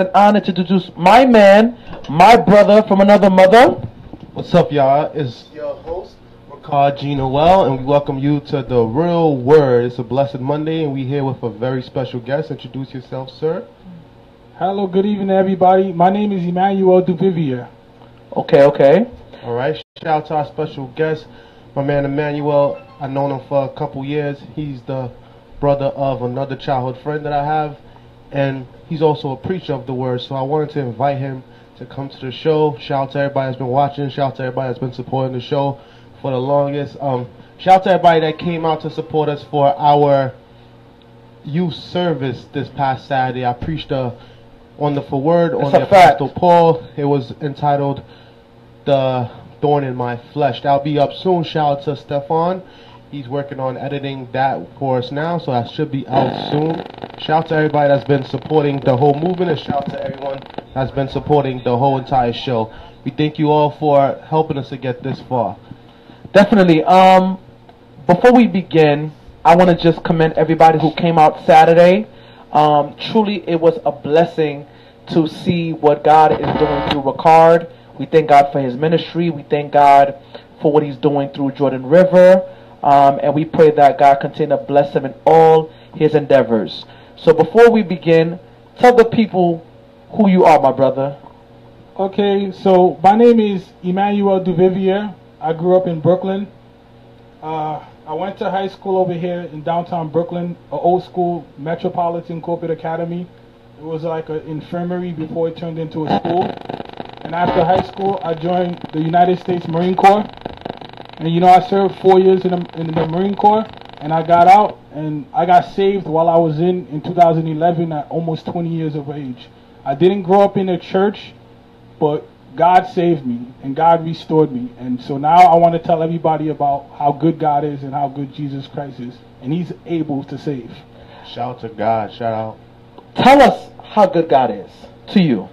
an honor to introduce my man, my brother from another mother. What's up, y'all? It's your host, Rickard Jean-Noel, and we welcome you to the Real Word. It's a blessed Monday, and we here with a very special guest. Introduce yourself, sir. Hello, good evening, everybody. My name is Emmanuel Duvivier. Okay, okay. All right. Shout out to our special guest, my man Emmanuel. I've known him for a couple years. He's the brother of another childhood friend that I have, and he's also a preacher of the word. So I wanted to invite him to come to the show. Shout out to everybody that's been watching. Shout out to everybody that's been supporting the show for the longest. Um, shout out to everybody that came out to support us for our youth service this past Saturday. I preached a wonderful word on the fact. Apostle Paul. It was entitled "The Thorn in My Flesh." That'll be up soon. Shout out to Stefan. He's working on editing that for us now, so that should be out soon. Shout out to everybody that's been supporting the whole movement, and shout out to everyone that's been supporting the whole entire show. We thank you all for helping us to get this far. Definitely. Um, before we begin, I want to just commend everybody who came out Saturday. Um, truly, it was a blessing to see what God is doing through Rickard. We thank God for his ministry. We thank God for what he's doing through Jordan River. Um, and we pray that God continue to bless him in all his endeavors. So before we begin, tell the people who you are, my brother. Okay, so my name is Emmanuel Duvivier. I grew up in Brooklyn. Uh, I went to high school over here in downtown Brooklyn, an old school Metropolitan Corporate Academy. It was like an infirmary before it turned into a school. And after high school, I joined the United States Marine Corps. And you know, I served four years in the, in the Marine Corps, and I got out, and I got saved while I was in in 2011 at almost 20 years of age. I didn't grow up in a church, but God saved me and God restored me. And so now I want to tell everybody about how good God is and how good Jesus Christ is. And He's able to save. Shout out to God. Shout out. Tell us how good God is to you.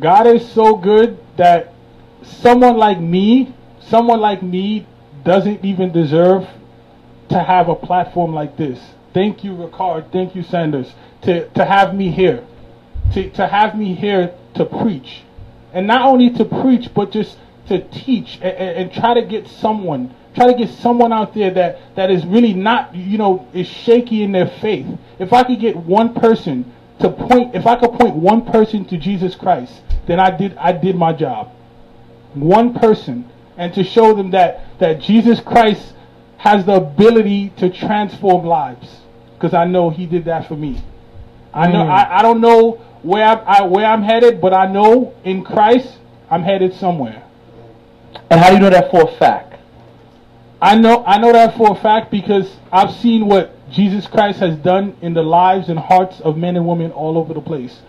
God is so good that someone like me, someone like me, doesn't even deserve to have a platform like this. Thank you, Rickard. Thank you, Sanders, to, to have me here. To, to have me here to preach. And not only to preach, but just to teach and, and, try to get someone, try to get someone out there that, that is really not, you know, is shaky in their faith. If I could get one person to point, if I could point one person to Jesus Christ, then I did, I did my job. One person. And to show them that, that Jesus Christ has the ability to transform lives. Because I know he did that for me. I know, Mm. I, I don't know where I'm, I, where I'm headed, but I know in Christ I'm headed somewhere. And how do you know that for a fact? I know I know that for a fact because I've seen what Jesus Christ has done in the lives and hearts of men and women all over the place.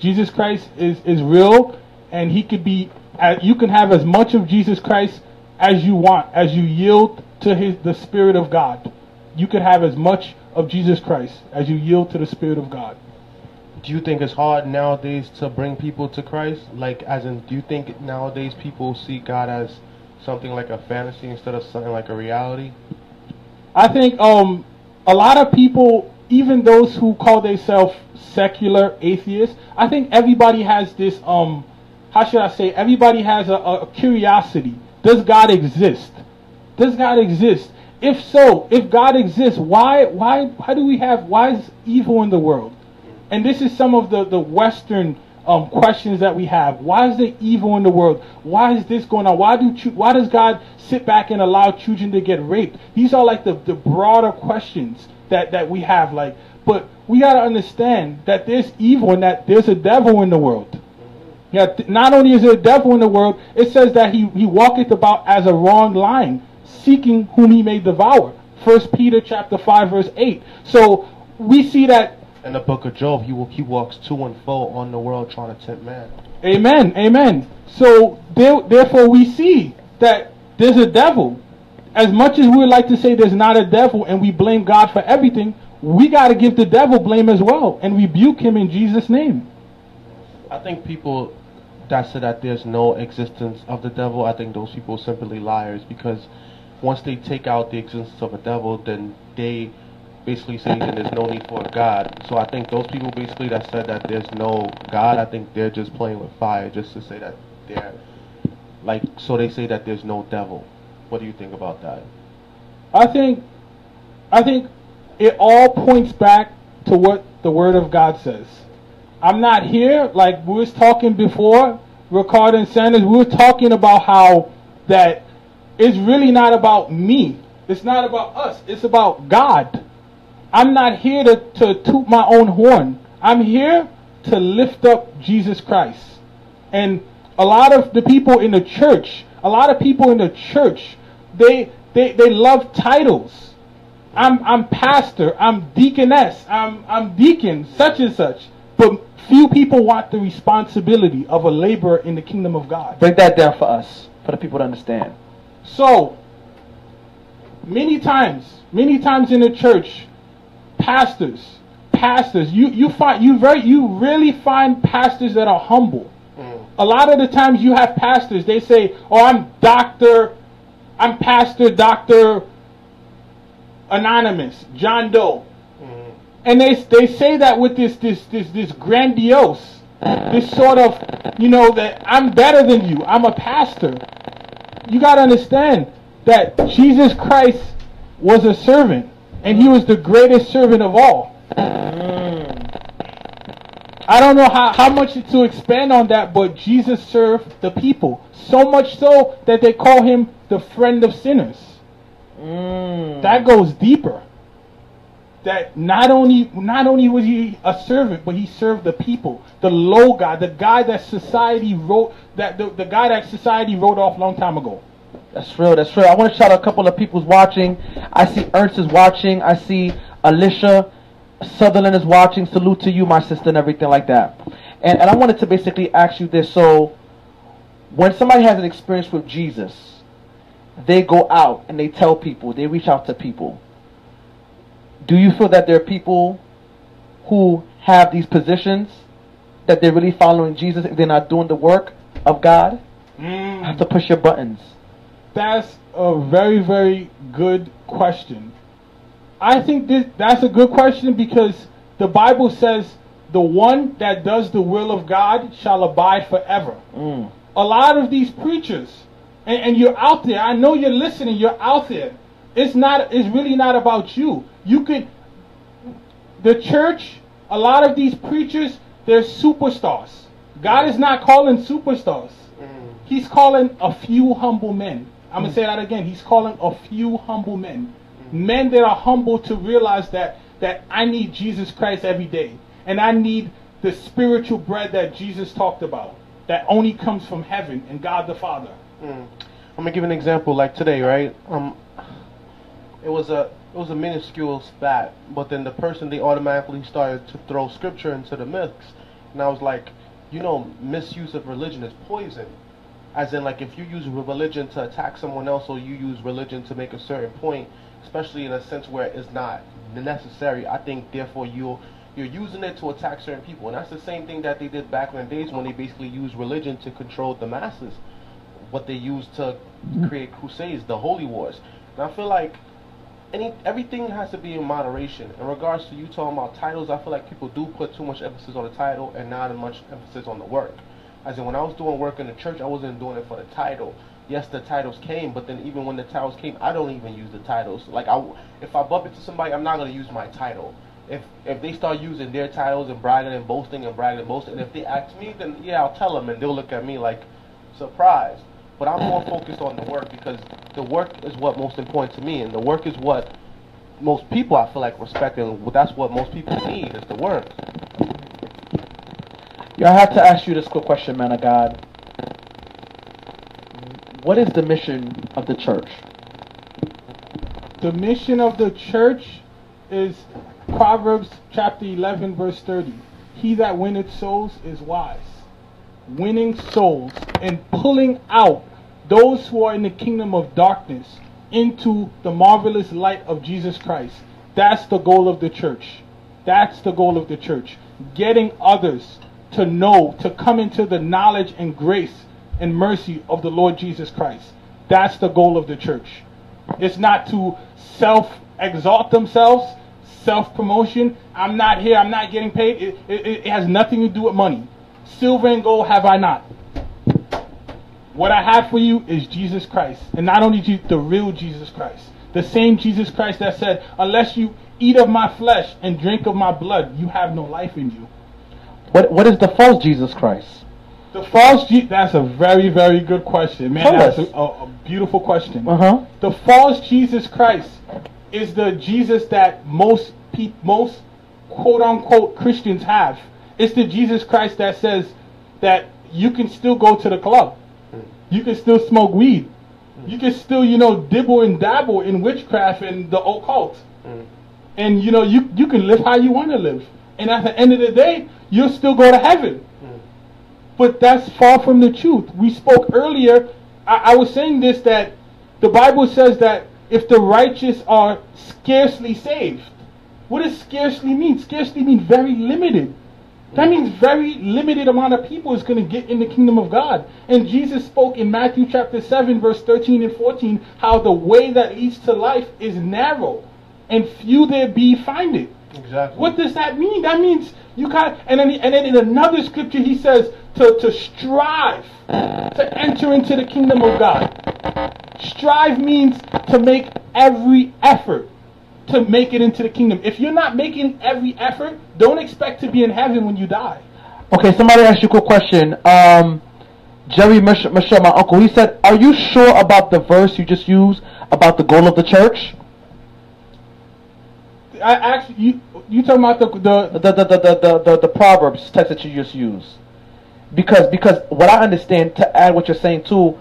Jesus Christ is, is real and he could be uh, you can have as much of Jesus Christ as you want as you yield to his the spirit of God. You can have as much of Jesus Christ as you yield to the spirit of God. Do you think it's hard nowadays to bring people to Christ? Like, as in, do you think nowadays people see God as something like a fantasy instead of something like a reality? I think um, a lot of people, even those who call themselves secular atheists, I think everybody has this. Um, how should I say? Everybody has a, a curiosity. Does God exist? Does God exist? If so, if God exists, why why why do we have why is evil in the world? And this is some of the the Western um, questions that we have. Why is there evil in the world? Why is this going on? Why do why does God sit back and allow children to get raped? These are like the, the broader questions that, that we have. Like, but we gotta understand that there's evil and that there's a devil in the world. Yeah, not only is there a devil in the world, it says that he, he walketh about as a wrong line, seeking whom he may devour. First Peter chapter five verse eight. So we see that In the book of Job, he, he walks to and fro on the world trying to tempt man. Amen. Amen. So there, therefore, we see that there's a devil. As much as we would like to say there's not a devil and we blame God for everything, we got to give the devil blame as well and rebuke him in Jesus' name. I think people that say that there's no existence of the devil, I think those people are simply liars because once they take out the existence of a devil, then they basically saying that there's no need for a God. So I think those people basically that said that there's no God, I think they're just playing with fire just to say that they're like so they say that there's no devil. What do you think about that? I think, I think it all points back to what the Word of God says. I'm not here like we was talking before, Ricardo and Sanders. We were talking about how that it's really not about me. It's not about us. It's about God. I'm not here to, to toot my own horn. I'm here to lift up Jesus Christ. And a lot of the people in the church, a lot of people in the church, they they, they love titles. I'm I'm pastor, I'm deaconess, I'm I'm deacon, such and such. But few people want the responsibility of a laborer in the kingdom of God. Break that down for us, for the people to understand. So, many times, many times in the church, pastors, pastors, you, you find you very you really find pastors that are humble. Mm. A lot of the times you have pastors, they say, Oh, I'm doctor, I'm pastor, doctor anonymous, John Doe. And they they say that with this this this this grandiose, this sort of, you know, that I'm better than you. I'm a pastor. You got to understand that Jesus Christ was a servant, and he was the greatest servant of all. I don't know how, how much to expand on that, but Jesus served the people. So much so that they call him the friend of sinners. Mm. That goes deeper. That not only not only was he a servant, but he served the people. The low guy, the guy that society wrote that the, the guy that society wrote off long time ago. That's real. That's real. I want to shout out a couple of people's watching. I see Ernst is watching. I see Alicia Sutherland is watching. Salute to you, my sister, and everything like that. And and I wanted to basically ask you this. So, when somebody has an experience with Jesus, they go out and they tell people. They reach out to people. Do you feel that there are people who have these positions that they're really following Jesus if they're not doing the work of God? I have to push your buttons. That's a very, very good question. I think this, that's a good question because the Bible says the one that does the will of God shall abide forever. Mm. A lot of these preachers, and, and you're out there, I know you're listening, you're out there. It's not, it's really not about you. You could, the church, a lot of these preachers, they're superstars. God is not calling superstars. Mm. He's calling a few humble men. I'm going mm. to say that again. He's calling a few humble men. Mm. Men that are humble to realize that, that I need Jesus Christ every day. And I need the spiritual bread that Jesus talked about. That only comes from heaven and God the Father. I'm gonna give an example. Like today, right? Um, it was a it was a minuscule spat, but then the person they automatically started to throw scripture into the mix, and I was like, you know, misuse of religion is poison. As in, like, if you use religion to attack someone else, or you use religion to make a certain point, especially in a sense where it's not necessary, I think therefore you you're using it to attack certain people, and that's the same thing that they did back in the days when they basically used religion to control the masses. What they used to create crusades, the holy wars. And I feel like any everything has to be in moderation. In regards to you talking about titles, I feel like people do put too much emphasis on the title and not as much emphasis on the work. As in, when I was doing work in the church, I wasn't doing it for the title. Yes, the titles came, but then even when the titles came, I don't even use the titles. Like, I, if I bump into somebody, I'm not gonna use my title. If if they start using their titles and bragging and boasting and bragging and boasting, and if they ask me, then yeah, I'll tell them, and they'll look at me like surprised. But I'm more focused on the work because the work is what most important to me, and the work is what most people I feel like respect, and that's what most people need is the work. Yeah, I have to ask you this quick question, man of God. What is the mission of the church? The mission of the church is Proverbs chapter 11, verse 30. He that winneth souls is wise. Winning souls and pulling out those who are in the kingdom of darkness into the marvelous light of Jesus Christ. That's the goal of the church. That's the goal of the church. Getting others to know, to come into the knowledge and grace and mercy of the Lord Jesus Christ. That's the goal of the church. It's not to self exalt themselves, self promotion. I'm not here. I'm not getting paid. It, it, it has nothing to do with money. Silver and gold have I not. What I have for you is Jesus Christ, and not only Je- the real Jesus Christ, the same Jesus Christ that said, "Unless you eat of my flesh and drink of my blood, you have no life in you." What what is the false Jesus Christ? The false Je- that's a very very good question, man. Tell that's a, a, a beautiful question. Uh huh. The false Jesus Christ is the Jesus that most pe- most quote unquote Christians have. It's the Jesus Christ that says that you can still go to the club, you can still smoke weed, you can still you know dibble and dabble in witchcraft and the occult, and you know you you can live how you want to live, and at the end of the day you'll still go to heaven. But that's far from the truth. We spoke earlier. I, I was saying this that the Bible says that if the righteous are scarcely saved, what does scarcely mean? Scarcely mean very limited. That means very limited amount of people is going to get in the kingdom of God. And Jesus spoke in Matthew chapter 7, verse 13 and 14, how the way that leads to life is narrow, and few there be find it. Exactly. What does that mean? That means you got and then and then in another scripture he says to, to strive to enter into the kingdom of God. Strive means to make every effort to make it into the kingdom. If you're not making every effort, don't expect to be in heaven when you die. Okay, somebody asked you a quick question. Um, Jerry Michelle, my uncle, he said, "Are you sure about the verse you just used about the goal of the church? I actually you you talking about the the The the the the the, the, the Proverbs text that you just used? Because because what I understand to add what you're saying too,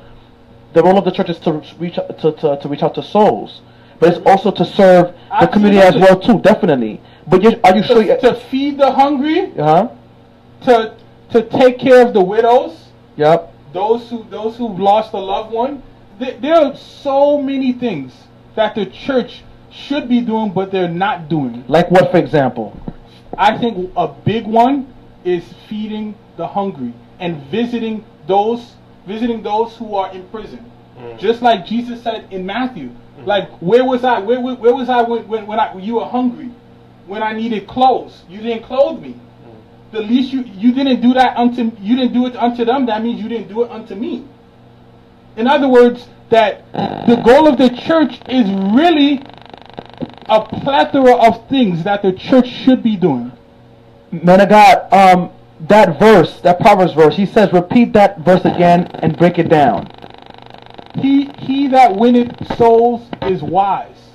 the role of the church is to reach to to, to reach out to souls, but it's also to serve the community as well too. Definitely. But you are you sure? to, to feed the hungry, Uh huh. to to take care of the widows, Yep. those who those who've lost a loved one. There, there are so many things that the church should be doing, but they're not doing. Like what, for example? I think a big one is feeding the hungry and visiting those visiting those who are in prison. Just like Jesus said in Matthew, like where was I? Where, where, where was I when, when, when I you were hungry? When I needed clothes, you didn't clothe me. The least you you didn't do that unto you didn't do it unto them. That means you didn't do it unto me. In other words, that the goal of the church is really a plethora of things that the church should be doing. Man of God, um, that verse, that Proverbs verse, he says, repeat that verse again and break it down. He he that winneth souls is wise.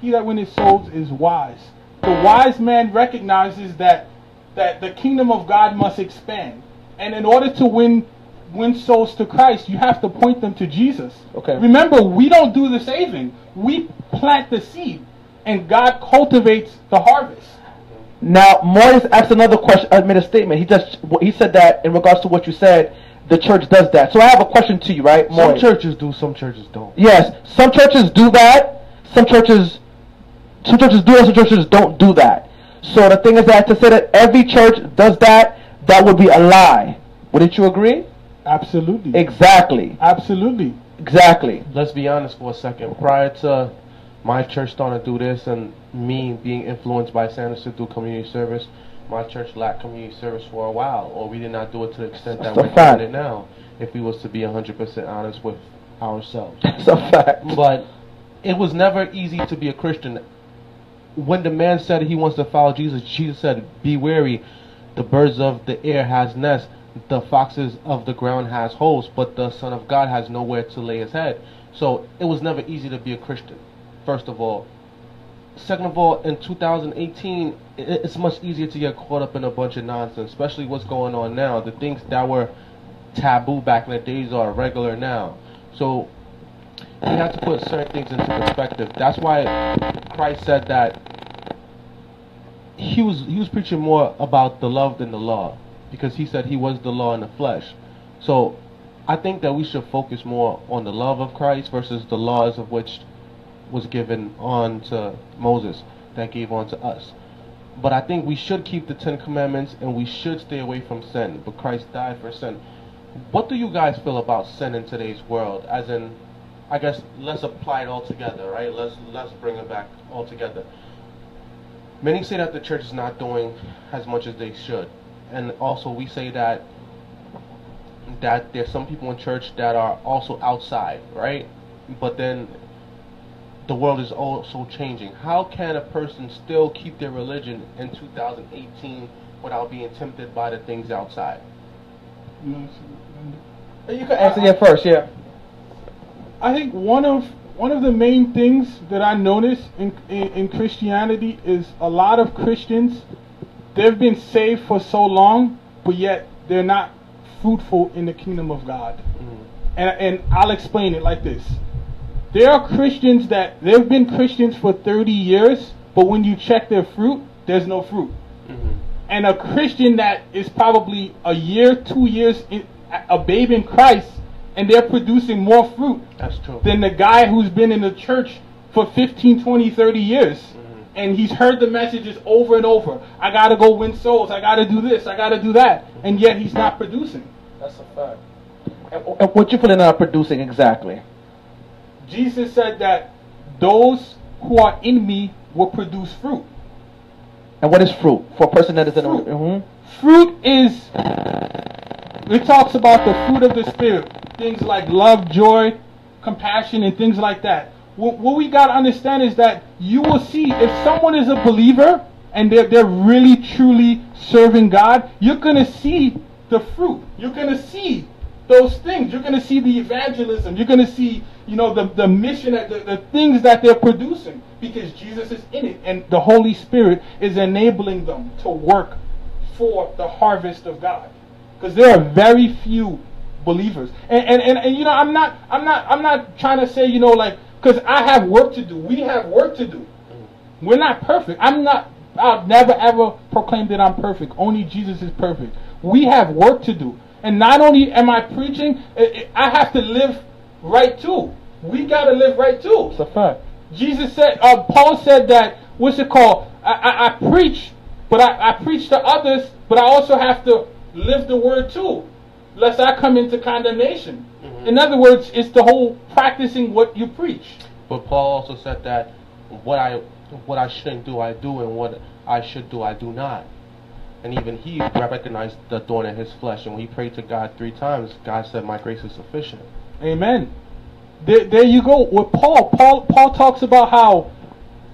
He that winneth souls is wise. The wise man recognizes that that the kingdom of God must expand. And in order to win win souls to Christ, you have to point them to Jesus. Okay. Remember, we don't do the saving. We plant the seed and God cultivates the harvest. Now, Morris asked another question, uh, made a statement. He just, he said that in regards to what you said, the church does that. So I have a question to you, right, Some churches do, some churches don't. Yes, some churches do that. Some churches, some churches do it. Some churches don't do that. So the thing is that to say that every church does that, that would be a lie. Wouldn't you agree? Absolutely. Exactly. Absolutely. Exactly. Let's be honest for a second. Prior to my church starting to do this and me being influenced by Sanderson through community service, my church lacked community service for a while, or we did not do it to the extent that That's a we're fact. doing it now. If we was to be 100% honest with ourselves. It's a fact. But it was never easy to be a Christian. When the man said he wants to follow Jesus, Jesus said, "Be wary. The birds of the air has nests, the foxes of the ground has holes, but the Son of God has nowhere to lay his head." So it was never easy to be a Christian. First of all. Second of all, in 2018, it's much easier to get caught up in a bunch of nonsense, especially what's going on now. The things that were taboo back in the days are regular now. So we have to put certain things into perspective. That's why Christ said that he was he was preaching more about the love than the law, because he said he was the law in the flesh. So I think that we should focus more on the love of Christ versus the laws of which was given on to Moses that gave on to us. But I think we should keep the Ten Commandments and we should stay away from sin. But Christ died for sin. What do you guys feel about sin in today's world? As in, I guess let's apply it all together, right? Let's let's bring it back all together. many say that the church is not doing as much as they should, and also we say that that there's some people in church that are also outside, right? But then the world is also changing. How can a person still keep their religion in 2018 without being tempted by the things outside? You know, so- You can answer that first, yeah. I think one of one of the main things that I notice in, in in Christianity is a lot of Christians they've been saved for so long, but yet they're not fruitful in the kingdom of God. Mm-hmm. And and I'll explain it like this. There are Christians that they've been Christians for 30 years, but when you check their fruit, there's no fruit. Mm-hmm. And a Christian that is probably a year, two years, in, a babe in Christ, and they're producing more fruit That's true. than the guy who's been in the church for 15, 20, 30 years. Mm-hmm. And he's heard the messages over and over. I got to go win souls. I got to do this. I got to do that. And yet he's not producing. That's a fact. And, and what you feeling not producing exactly? Jesus said that those who are in me will produce fruit. And what is fruit for a person that is in? Fruit. A, mhm. Fruit is, it talks about the fruit of the Spirit. Things like love, joy, compassion, and things like that. What, what we got to understand is that you will see if someone is a believer and they're, they're really, truly serving God, you're going to see the fruit. You're going to see those things. You're going to see the evangelism. You're going to see, you know, the, the mission, the, the things that they're producing because Jesus is in it and the Holy Spirit is enabling them to work for the harvest of God. Because there are very few believers. And, and, and, and, you know, I'm not, I'm not, I'm not trying to say, you know, like, because I have work to do. We have work to do. We're not perfect. I'm not, I've never ever proclaimed that I'm perfect. Only Jesus is perfect. We have work to do. And not only am I preaching, I I have to live right too. We got to live right too. It's a fact. Jesus said, uh, Paul said that, what's it called? I, I, I preach, but I, I preach to others, but I also have to live the word too, lest I come into condemnation. In other words, it's the whole practicing what you preach. But Paul also said that what I what I shouldn't do I do and what I should do I do not. And even he recognized the thorn in his flesh. And when he prayed to God three times, God said, "My grace is sufficient." Amen. There, there you go. With Paul, Paul, Paul talks about how,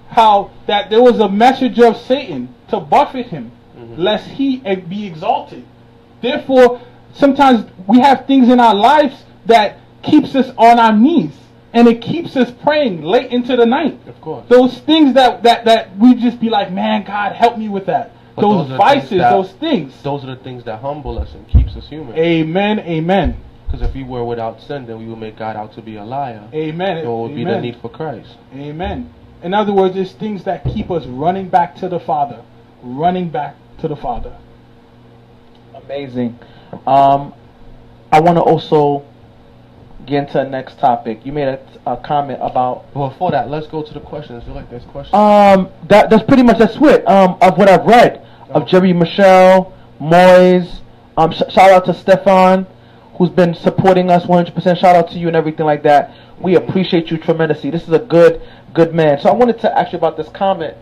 how that there was a message of Satan to buffet him, mm-hmm. lest he be exalted. Therefore, sometimes we have things in our lives that keeps us on our knees, and it keeps us praying late into the night. Of course. Those things that that that we just be like, man, God, help me with that. But those, those vices, things that- those things. Those are the things that humble us and keeps us human. Amen. Amen. Because if we were without sin, then we would make God out to be a liar. Amen. There would be the need for Christ. Amen. In other words, it's things that keep us running back to the Father, running back to the Father. Amazing. Um, I want to also get into the next topic. You made a, a comment about But before that, let's go to the questions. You like this question? um that that's pretty much that's it um of what I've read of Jerry Michelle, Moyes. Um, sh- shout out to Stefan, who's been supporting us 100%. Shout out to you and everything like that. We appreciate you tremendously. This is a good good man. So I wanted to ask you about this comment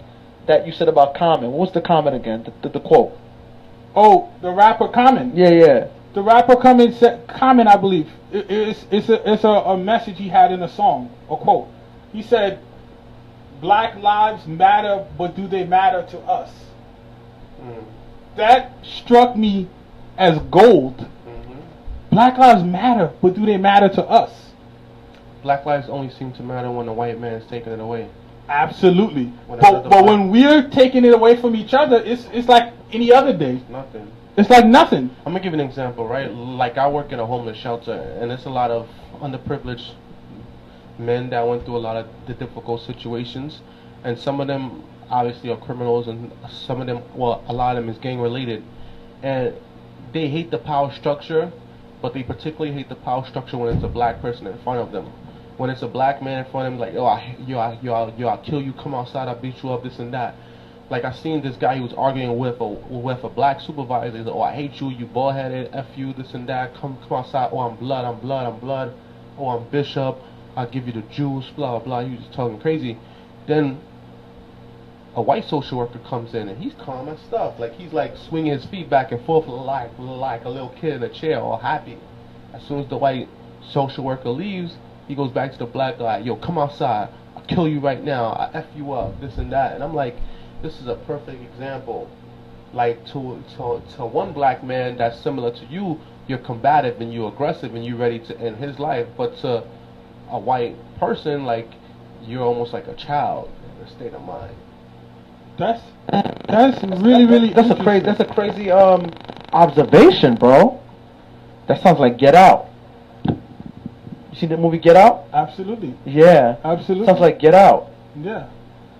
that you said about Common. What was the comment again? The, the, the quote. Oh, the rapper Common. Yeah, yeah. The rapper Common said, Common, I believe. It- it's it's a it's a, a message he had in a song, a quote. He said, "Black lives matter, but do they matter to us?" Mm. That struck me as gold. Mhm. Black lives matter, but do they matter to us? Black lives only seem to matter when the white man is taking it away. Absolutely. When But, but when we're taking it away from each other, it's it's like any other day. Nothing. It's like nothing. I'm gonna give you an example, right? Like I work in a homeless shelter, and it's a lot of underprivileged men that went through a lot of the difficult situations, and some of them obviously are criminals, and some of them, well, a lot of them is gang related, and they hate the power structure, but they particularly hate the power structure when it's a black person in front of them. When it's a black man in front of them, like, oh, I, yo, I, yo, I, yo, I'll kill you, come outside, I'll beat you up, this and that. Like I seen this guy who was arguing with a with a black supervisor. Like, "Oh, I hate you, you bald headed, f you, this and that. Come come outside. Oh, I'm blood, I'm blood, I'm blood. Oh, I'm bishop. I'll give you the juice. Blah. blah. You just talking crazy. Then a white social worker comes in and he's calm as stuff. Like he's like swinging his feet back and forth like like a little kid in a chair, all happy. As soon as the white social worker leaves, he goes back to the black guy. Yo, come outside. I'll kill you right now. I f you up. This and that. And I'm like, this is a perfect example. Like to to to one black man that's similar to you, you're combative and you're aggressive and you're ready to end his life. But to a white person, like you're almost like a child in a state of mind. That's that's really really That's a crazy. That's a crazy um observation, bro. That sounds like Get Out. You seen the movie Get Out? absolutely Yeah. absolutely Sounds like Get Out. yeah.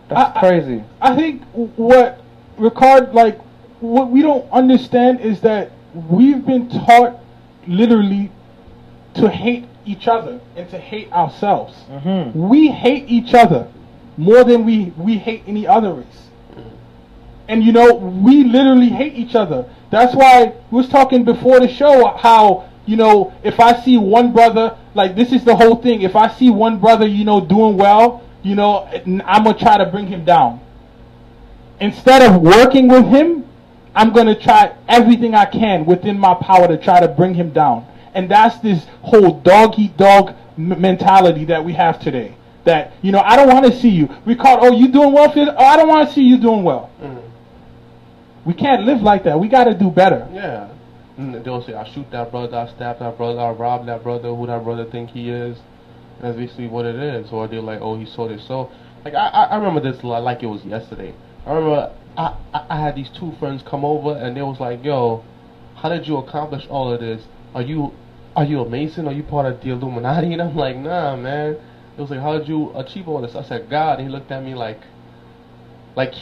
That's I- I- crazy. I think what Rickard like what we don't understand is that we've been taught literally to hate each other and to hate ourselves. Mm-hmm. We hate each other more than we we hate any other race. And you know, we literally hate each other. That's why we was talking before the show how, you know, if I see one brother, like this is the whole thing. If I see one brother, you know, doing well, you know, I'm going to try to bring him down. Instead of working with him, I'm going to try everything I can within my power to try to bring him down. And that's this whole dog eat dog mentality that we have today. That, you know, I don't want to see you. We call, oh, you doing well? Oh, I don't want to see you doing well. Mm. We can't live like that. We got to do better. Yeah. Mm, and they'll say, I'll shoot that brother, I'll stab that brother, I'll rob that brother, who that brother think he is. That's basically what it is. Or they're like, oh, he sold it. So, like, I, I I remember this li- like it was yesterday. I remember I, I, I had these two friends come over and they was like, yo, how did you accomplish all of this? Are you are you a Mason? Are you part of the Illuminati? And I'm like, nah, man. It was like, how did you achieve all this? I said, God. And he looked at me like, like,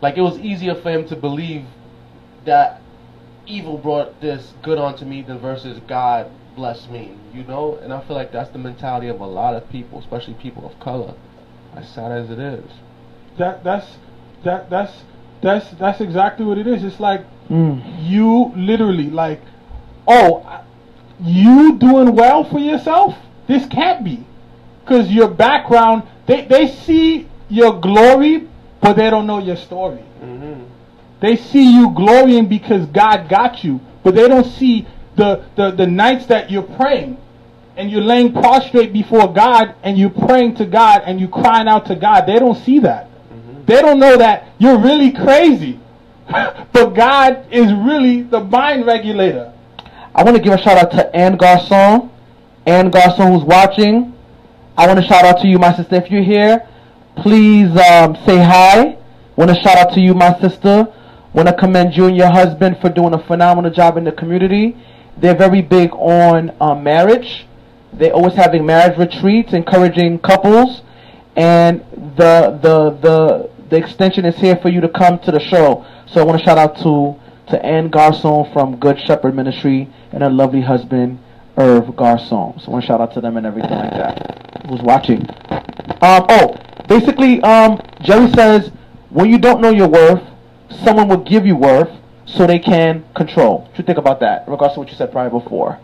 like it was easier for him to believe that evil brought this good onto me than versus God bless me, you know? And I feel like that's the mentality of a lot of people, especially people of color. As sad as it is. That that's that that's that's that's exactly what it is. It's like Mm. you literally like, oh, you doing well for yourself? This can't be, because your background. They they see your glory, but they don't know your story. Mm-hmm. They see you glorying because God got you, but they don't see the, the, the nights that you're praying and you're laying prostrate before God and you're praying to God and you're crying out to God. They don't see that. They don't know that you're really crazy. but God is really the mind regulator. I want to give a shout out to Ann Garcon. Ann Garcon, who's watching. I want to shout out to you, my sister. If you're here, please um, say hi. Want to shout out to you, my sister. Want to commend you and your husband for doing a phenomenal job in the community. They're very big on uh, marriage. They're always having marriage retreats, encouraging couples, and the the the the extension is here for you to come to the show. So I want to shout out to to Ann Garcon from Good Shepherd Ministry and her lovely husband Irv Garcon. So I want to shout out to them and everything like that. Who's watching? Um, oh, basically, um, Jerry says when you don't know your worth, someone will give you worth so they can control. What you think about that? In regards to what you said prior before.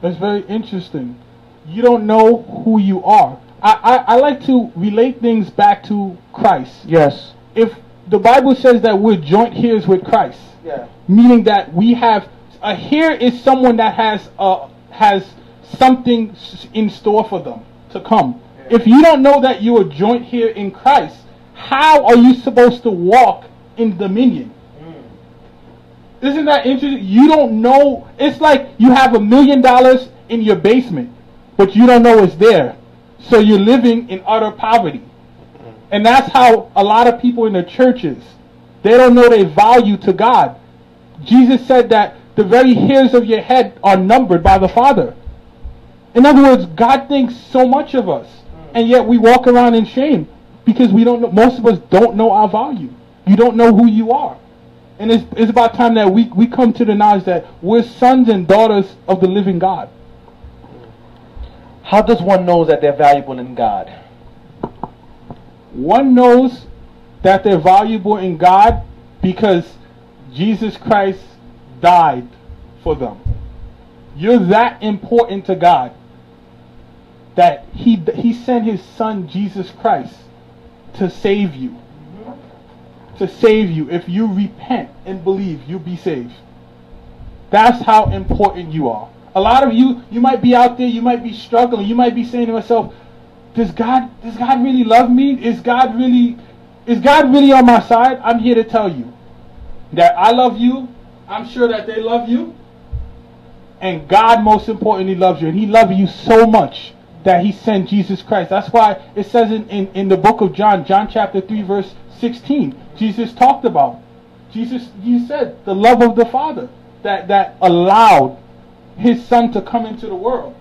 That's very interesting. You don't know who you are. I, I, I like to relate things back to Christ. Yes. If the Bible says that we're joint heirs with Christ, Yeah. meaning that we have a here is someone that has uh has something in store for them to come. If you don't know that you are joint here in Christ, how are you supposed to walk in dominion? Mm. Isn't that interesting? You don't know. It's like you have a million dollars in your basement, but you don't know it's there. So you're living in utter poverty. Mm. And that's how a lot of people in the churches, they don't know their value to God. Jesus said that the very hairs of your head are numbered by the Father. In other words, God thinks so much of us, and yet we walk around in shame because we don't know. Most of us don't know our value. You don't know who you are, and it's, it's about time that we we come to the knowledge that we're sons and daughters of the living God. How does one know that they're valuable in God? One knows that they're valuable in God because Jesus Christ died for them. You're that important to God that he he sent his son Jesus Christ to save you. to save you. If you repent and believe, you'll be saved. That's how important you are. A lot of you, you might be out there, you might be struggling, you might be saying to yourself, does God does God really love me? Is God really is God really on my side? I'm here to tell you that I love you. I'm sure that they love you. And God most importantly loves you. And he loves you so much that he sent Jesus Christ. That's why it says in, in, in the book of John, John chapter 3, verse 16, Jesus talked about. Jesus he said the love of the Father that, that allowed his son to come into the world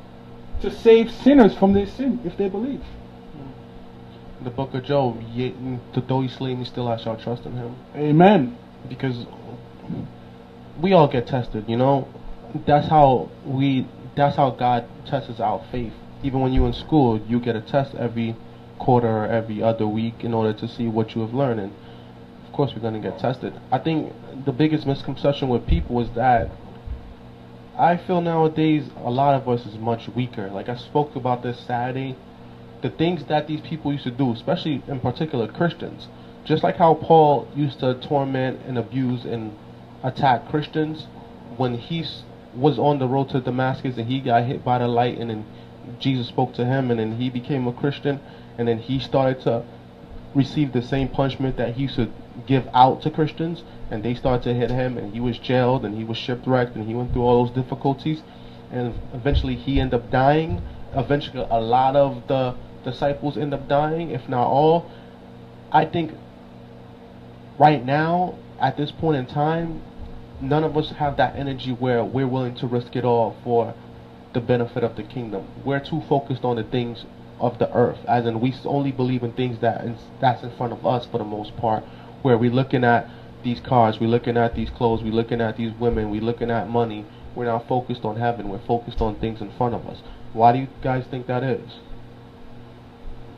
to save sinners from their sin if they believe. The book of Job, yet though he slay me, still I shall trust in him. Amen. Because we all get tested, you know. That's how we. That's how God tests our faith. Even when you're in school, you get a test every quarter or every other week in order to see what you have learned. And of course, we're going to get tested. I think the biggest misconception with people is that I feel nowadays a lot of us is much weaker. Like I spoke about this Saturday, the things that these people used to do, especially in particular Christians, just like how Paul used to torment and abuse and attack Christians when he was on the road to Damascus and he got hit by the light and Jesus spoke to him and then he became a Christian and then he started to receive the same punishment that he used to give out to Christians and they started to hit him and he was jailed and he was shipwrecked and he went through all those difficulties. And eventually he ended up dying. Eventually a lot of the disciples end up dying if not all. I think right now at this point in time none of us have that energy where we're willing to risk it all for the benefit of the kingdom we're too focused on the things of the earth as in we only believe in things that that's in front of us for the most part where we're looking at these cars, we're looking at these clothes, we're looking at these women, we're looking at money. We're not focused on heaven. We're focused on things in front of us. Why do you guys think that is?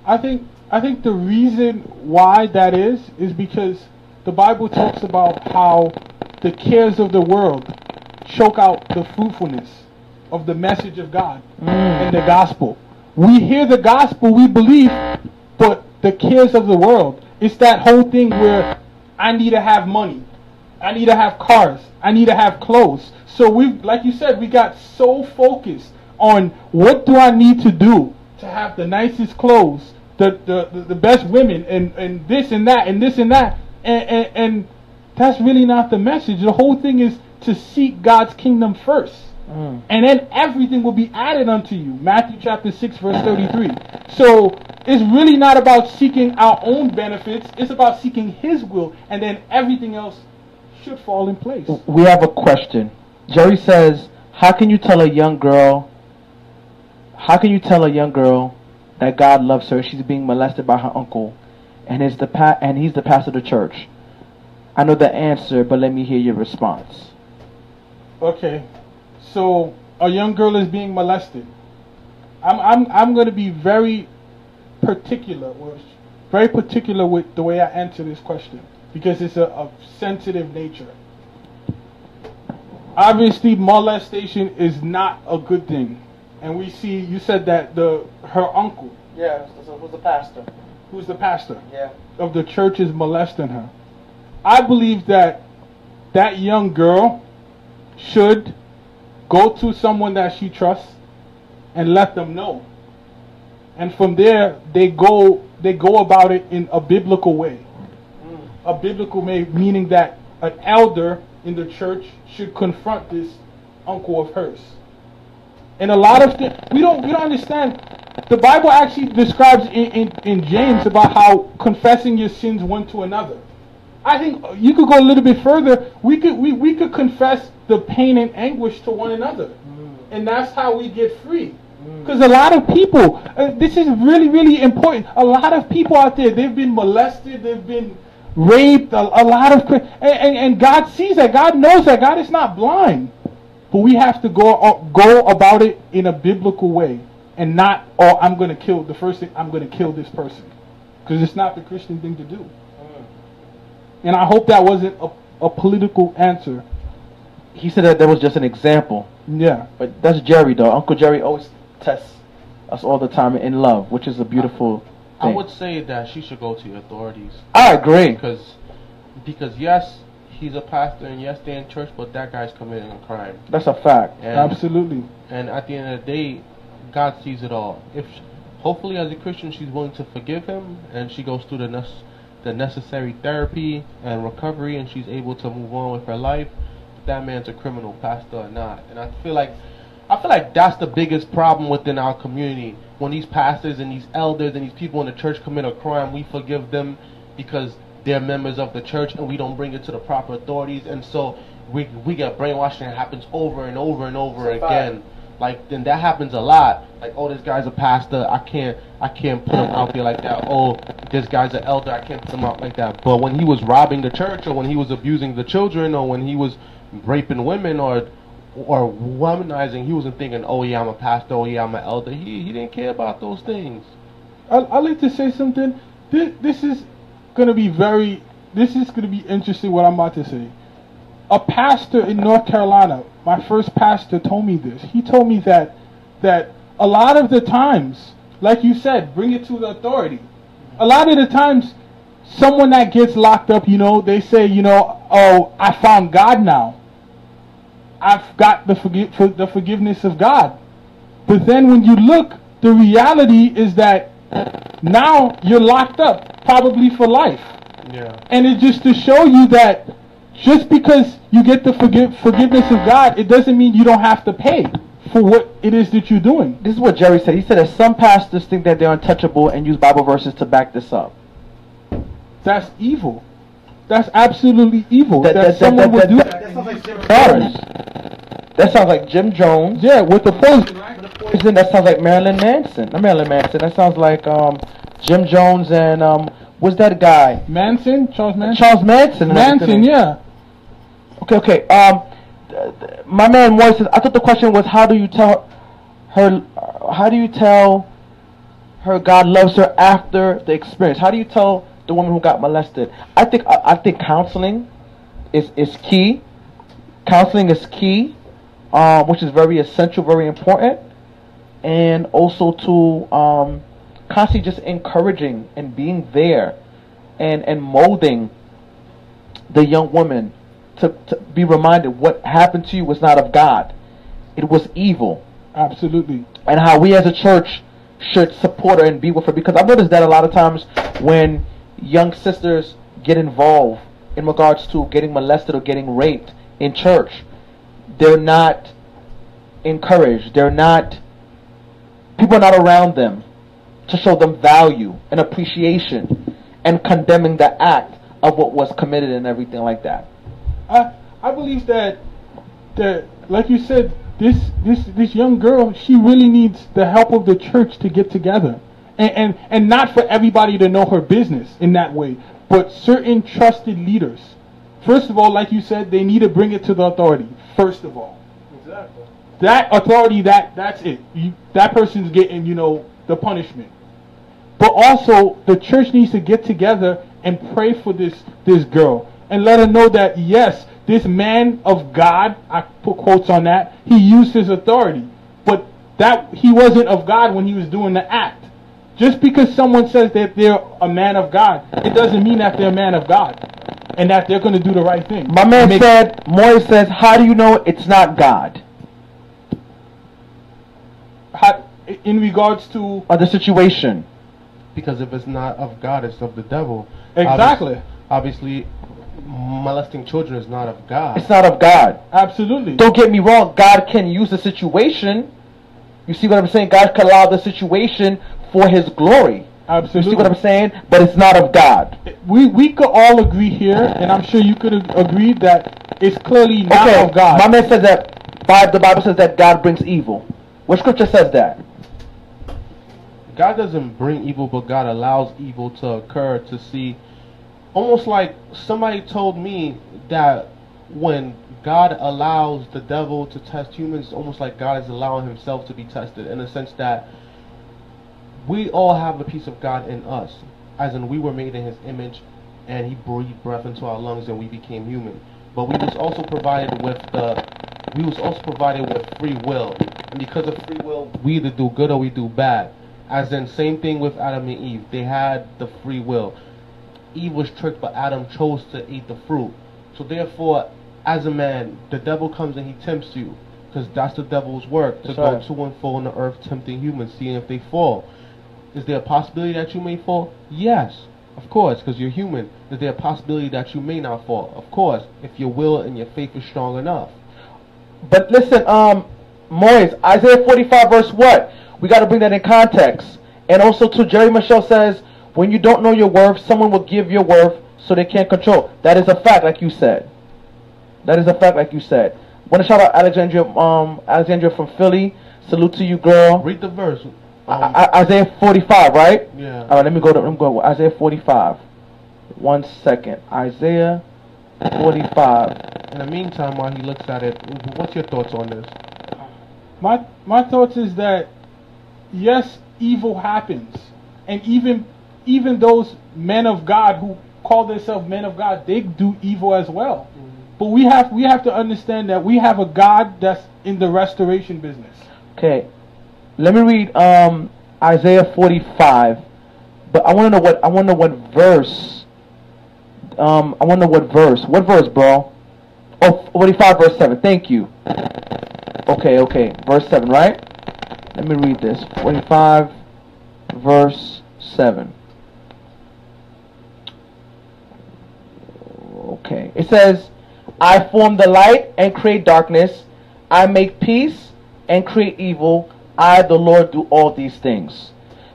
I think I think the reason why that is is because the Bible talks about how the cares of the world choke out the fruitfulness of the message of God mm. and the gospel. We hear the gospel, we believe, but the cares of the world. It's that whole thing where I need to have money. I need to have cars. I need to have clothes. So we, like you said, we got so focused on what do I need to do to have the nicest clothes, the the, the, best women, and, and this and that, and this and that. And, and, and that's really not the message. The whole thing is to seek God's kingdom first. Mm. And then everything will be added unto you. Matthew chapter 6, verse 33. So it's really not about seeking our own benefits, it's about seeking His will, and then everything else should fall in place. We have a question. Jerry says, How can you tell a young girl, how can you tell a young girl that God loves her? She's being molested by her uncle, and, is the pa- and he's the pastor of the church. I know the answer, but let me hear your response. Okay. So a young girl is being molested. I'm I'm I'm going to be very particular, or very particular with the way I answer this question because it's a, a sensitive nature. Obviously, molestation is not a good thing, and we see. You said that the her uncle. Yeah, who's the pastor? Who's the pastor? Yeah. Of the church is molesting her. I believe that that young girl should go to someone that she trusts and let them know. And from there, they go they go about it in a biblical way. A biblical way, meaning that an elder in the church should confront this uncle of hers. And a lot of things we don't we don't understand. The Bible actually describes in, in, in James about how confessing your sins one to another. I think you could go a little bit further. We could we, we could confess the pain and anguish to one another. Mm. And that's how we get free. Because mm. a lot of people, uh, this is really, really important. A lot of people out there, they've been molested, they've been raped, a, a lot of, and, and, and, God sees that. God knows that. God is not blind. But we have to go uh, go about it in a biblical way, and not, oh, I'm going to kill the first thing. I'm going to kill this person, because it's not the Christian thing to do. And I hope that wasn't a, a political answer he said that that was just an example. Yeah. But that's Jerry though. Uncle Jerry always tests us all the time in love, which is a beautiful I, I would say that she should go to the authorities. I agree. Because because yes, he's a pastor and yes, they're in church, but that guy's committing a crime. That's a fact. And, Absolutely. And at the end of the day, God sees it all. If hopefully as a Christian she's willing to forgive him and she goes through the nec- the necessary therapy and recovery and she's able to move on with her life, that man's a criminal, pastor or not. And I feel like I feel like that's the biggest problem within our community. When these pastors and these elders and these people in the church commit a crime, we forgive them because they're members of the church and we don't bring it to the proper authorities and so we we get brainwashing and it happens over and over and over It's a fact. again. Like then that happens a lot. Like oh this guy's a pastor, I can't I can't put him out there like that. Oh this guy's an elder, I can't put him out like that. But when he was robbing the church or when he was abusing the children or when he was raping women or or womanizing, he wasn't thinking, oh yeah I'm a pastor, oh yeah I'm an elder. He he didn't care about those things. I, I like to say something. This, this is to be very. This is to be interesting. What I'm about to say. A pastor in North Carolina, my first pastor, told me this. He told me that that a lot of the times, like you said, bring it to the authority. A lot of the times, someone that gets locked up, you know, they say, you know, oh, I found God now. I've got the forgi- for the forgiveness of God. But then when you look, the reality is that now you're locked up, probably for life. Yeah. And it's just to show you that just because you get the forgive, forgiveness of God, it doesn't mean you don't have to pay for what it is that you're doing. This is what Jerry said. He said that some pastors think that they're untouchable and use Bible verses to back this up. That's evil. That's absolutely evil. That- That, that- that- someone that- would that- do that- Bars. That sounds like Jim Jones. Yeah, with the poison, right? Poison, That sounds like Marilyn Manson. Not Marilyn Manson. That sounds like um, Jim Jones and um, what's that guy? Manson, Charles Manson. Charles Manson. Manson, yeah. Okay, okay. Um, my man Moy says. I thought the question was, how do you tell her? How do you tell her God loves her after the experience? How do you tell the woman who got molested? I think I, I think counseling is is key. Counseling is key, um, which is very essential, very important, and also to um, constantly just encouraging and being there, and and molding the young woman to, to be reminded what happened to you was not of God. It was evil. Absolutely. And how we as a church should support her and be with her. Because I've noticed that a lot of times when young sisters get involved in regards to getting molested or getting raped in church, they're not encouraged. They're not, people are not around them to show them value and appreciation and condemning the act of what was committed and everything like that. I I believe that that like you said, this this this young girl, she really needs the help of the church to get together. And and, and not for everybody to know her business in that way, but certain trusted leaders. First of all, like you said, they need to bring it to the authority. First of all. Exactly. That authority that that's it. You, that person's getting, you know, the punishment. But also, the church needs to get together and pray for this this girl and let her know that yes, this man of God, I put quotes on that, he used his authority, but that he wasn't of God when he was doing the act. Just because someone says that they're a man of God, it doesn't mean that they're a man of God and that they're going to do the right thing. My man Make- said, Moy says, how do you know it's not God? how- in regards to Or the situation? Because if it's not of God, it's of the devil. exactly, Obviously, obviously molesting children is not of God. It's not of God. absolutely. Don't get me wrong, God can use the situation. You see what I'm saying? God can allow the situation for his glory. Absolutely. You see what I'm saying? But it's not of God. we we could all agree here, and I'm sure you could agree that it's clearly not Okay, of God. my man says that Bi- the Bible says that God brings evil. What scripture says that? God doesn't bring evil, but God allows evil to occur to see. Almost like somebody told me that when God allows the devil to test humans, it's almost like God is allowing himself to be tested in the sense that we all have a piece of God in us, as in we were made in his image and he breathed breath into our lungs and we became human. But we was also provided with the we was also provided with free will. And because of free will, we either do good or we do bad. As in same thing with Adam and Eve. They had the free will. Eve was tricked, but Adam chose to eat the fruit. So therefore, as a man, the devil comes and he tempts you, because that's the devil's work to That's go right. to and fro on the earth, tempting humans, seeing if they fall. Is there a possibility that you may fall? Yes, of course, because you're human. Is there a possibility that you may not fall? Of course, if your will and your faith is strong enough. But listen, um, Moise, Isaiah 45 verse what? We got to bring that in context. And also, too, Jerry Michelle says, when you don't know your worth, someone will give your worth so they can't control. That is a fact, like you said. That is a fact, like you said. Want to shout out Alexandria, um, Alexandria from Philly. Salute to you, girl. Read the verse. Um, I- I- Isaiah 45, right? yeah. All right, let me go to let me go Isaiah 45. One second. Isaiah 45. In the meantime, while he looks at it, what's your thoughts on this? My my thoughts is that yes, evil happens, and even even those men of God who call themselves men of God, they do evil as well. But we have we have to understand that we have a God that's in the restoration business. Okay, let me read um, Isaiah 45. But I want to know what I want to know what verse. Um, I want to know what verse. What verse, bro? Oh, 45 verse 7. Thank you. Okay, okay. Verse 7, right? Let me read this. 45 verse 7. Okay. It says, I form the light and create darkness. I make peace and create evil. I, the Lord, do all these things.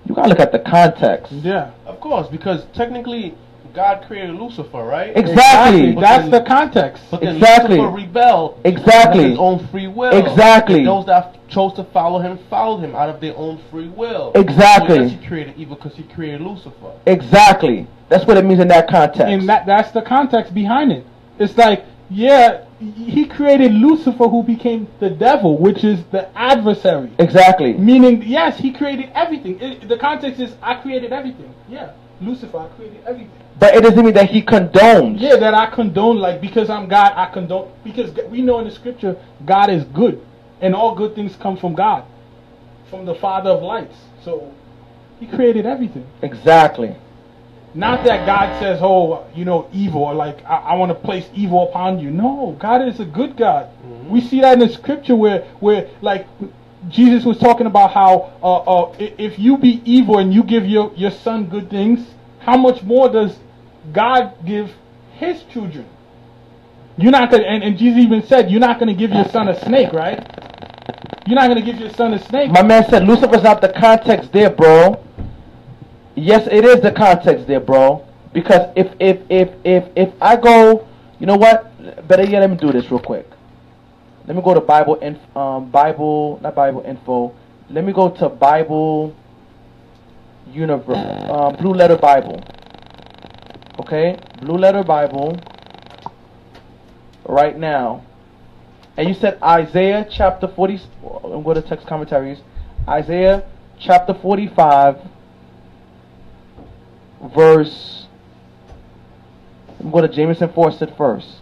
You gotta look at the context. Yeah, Of course, because technically, God created Lucifer, right? Exactly. But That's then- the context. But then Exactly. Lucifer rebelled. Exactly. Of his own free will. Exactly. And those that chose to follow him followed him out of their own free will. Exactly. So yes, he created evil because he created Lucifer. Exactly. That's what it means in that context. and that that's the context behind it. It's like, yeah, he created Lucifer, who became the devil, which is the adversary. exactly. Meaning, yes, he created everything. It, the context is, I created everything. Yeah, Lucifer, I created everything. But it doesn't mean that he condones. Yeah, that I condone, like, because I'm God, I condone. Because we know in the scripture, God is good, and all good things come from God, from the Father of lights. So, he created everything. Exactly. Not that God says, oh, you know, evil, or like, I, I want to place evil upon you. No, God is a good God. We see that in the scripture where, where like, Jesus was talking about how uh, uh, if you be evil and you give your, your son good things, how much more does God give his children? You're not gonna, and, and Jesus even said, you're not gonna give your son a snake, right? You're not gonna give your son a snake. My man said Lucifer's not the context there, bro. Yes, it is the context there, bro. Because if if if if if I go, you know what? Better yet, let me do this real quick. Let me go to Bible in um Bible not Bible info. Let me go to Bible Universe um, Blue Letter Bible. Okay, Blue Letter Bible. Right now, and you said Isaiah chapter 40. I'm going to text commentaries. Isaiah chapter 45, verse. I'm going to Jamieson Fausset first.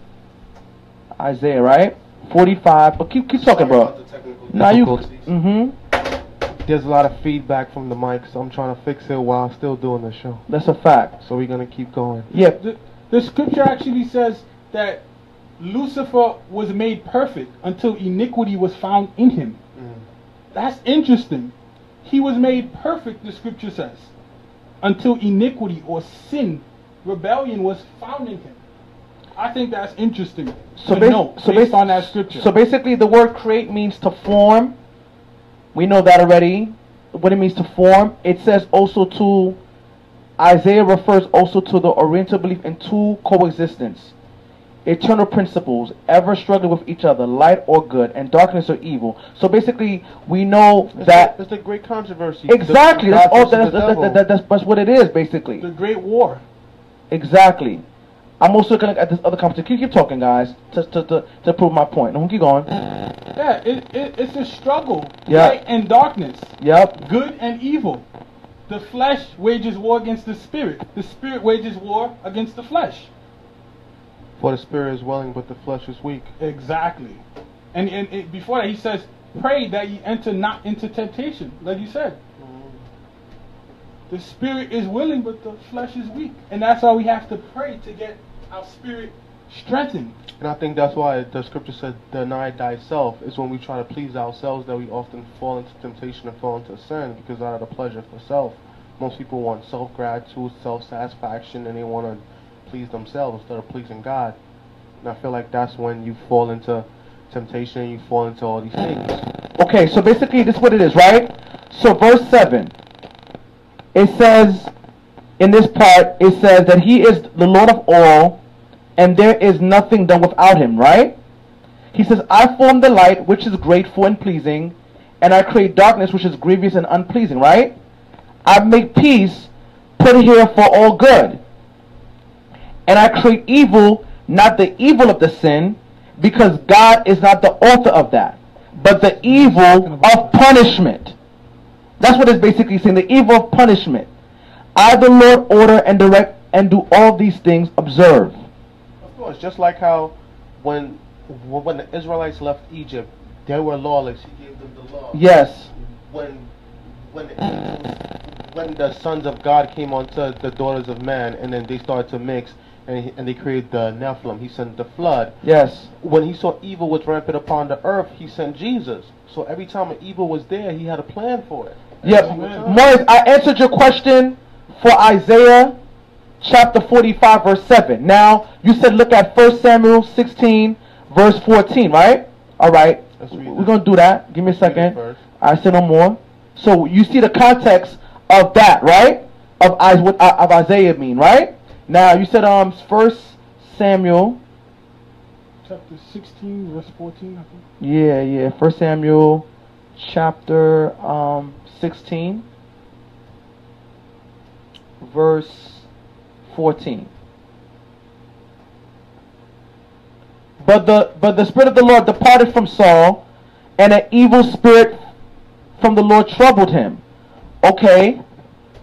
Isaiah, right? 45. But keep keep talking, bro. Now you. Mm-hmm. There's a lot of feedback from the mic, so I'm trying to fix it while still doing the show. That's a fact. So we're gonna keep going. Yeah. the, the scripture actually says that Lucifer was made perfect until iniquity was found in him. Mm. That's interesting. He was made perfect, the scripture says, until iniquity or sin, rebellion was found in him. I think that's interesting So to bas- know so based bas- on that scripture. So basically, the word create means to form. We know that already. What it means to form. It says also to. Isaiah refers also to the Oriental belief in two coexistence. Eternal principles, ever struggling with each other, light or good, and darkness or evil. So basically, we know It's that the, it's the great controversy. exactly. That's all. That's, that's, that's, that's what it is, basically. the Great War. Exactly. I'm also looking at this other competition. Keep, keep talking, guys, to, to, to, to prove my point. No, keep going. Yeah, it, it, it's a struggle. Yeah. Light and darkness. Yep. good and evil. The flesh wages war against the spirit. The spirit wages war against the flesh. For the spirit is willing, but the flesh is weak. Exactly. And, and, and before that, he says, "Pray that you enter not into temptation," like you said. Mm-hmm. the spirit is willing, but the flesh is weak, and that's why we have to pray to get our spirit strengthened. And I think that's why the scripture said, deny thyself. Is when we try to please ourselves that we often fall into temptation and fall into sin because out of the pleasure for self. Most people want self gratitude, self satisfaction, and they want to please themselves instead of pleasing God. And I feel like that's when you fall into temptation, and you fall into all these things. Okay, so basically this is what it is, right? So verse 7, it says, in this part, it says that he is the Lord of all, and there is nothing done without him, right? He says, I form the light, which is grateful and pleasing, and I create darkness, which is grievous and unpleasing, right? I make peace, put it here for all good. And I create evil, not the evil of the sin, because God is not the author of that, but the evil of punishment. That's what it's basically saying, the evil of punishment. I, the Lord, order and direct and do all these things, observe. Course, just like how when when the Israelites left Egypt, they were lawless. He gave them the law. Yes. When when the angels, when the sons of God came onto the daughters of man, and then they started to mix, and he, and they created the Nephilim. He sent the flood. Yes. When he saw evil was rampant upon the earth, he sent Jesus. So every time an evil was there, he had a plan for it. Yeah, Every single time. Morris, I answered your question for Isaiah chapter 45, verse 7. Now, you said look at 1 Samuel 16, verse 14, right? All right. We're going to do that. Give me a second. I said no more. So, you see the context of that, right? Of, what of Isaiah mean, right? Now, you said um 1 Samuel. Chapter 16, verse 14, I think. Yeah, yeah. 1 Samuel chapter um 16 verse 14. But the but the spirit of the Lord departed from Saul, and an evil spirit from the Lord troubled him. Okay,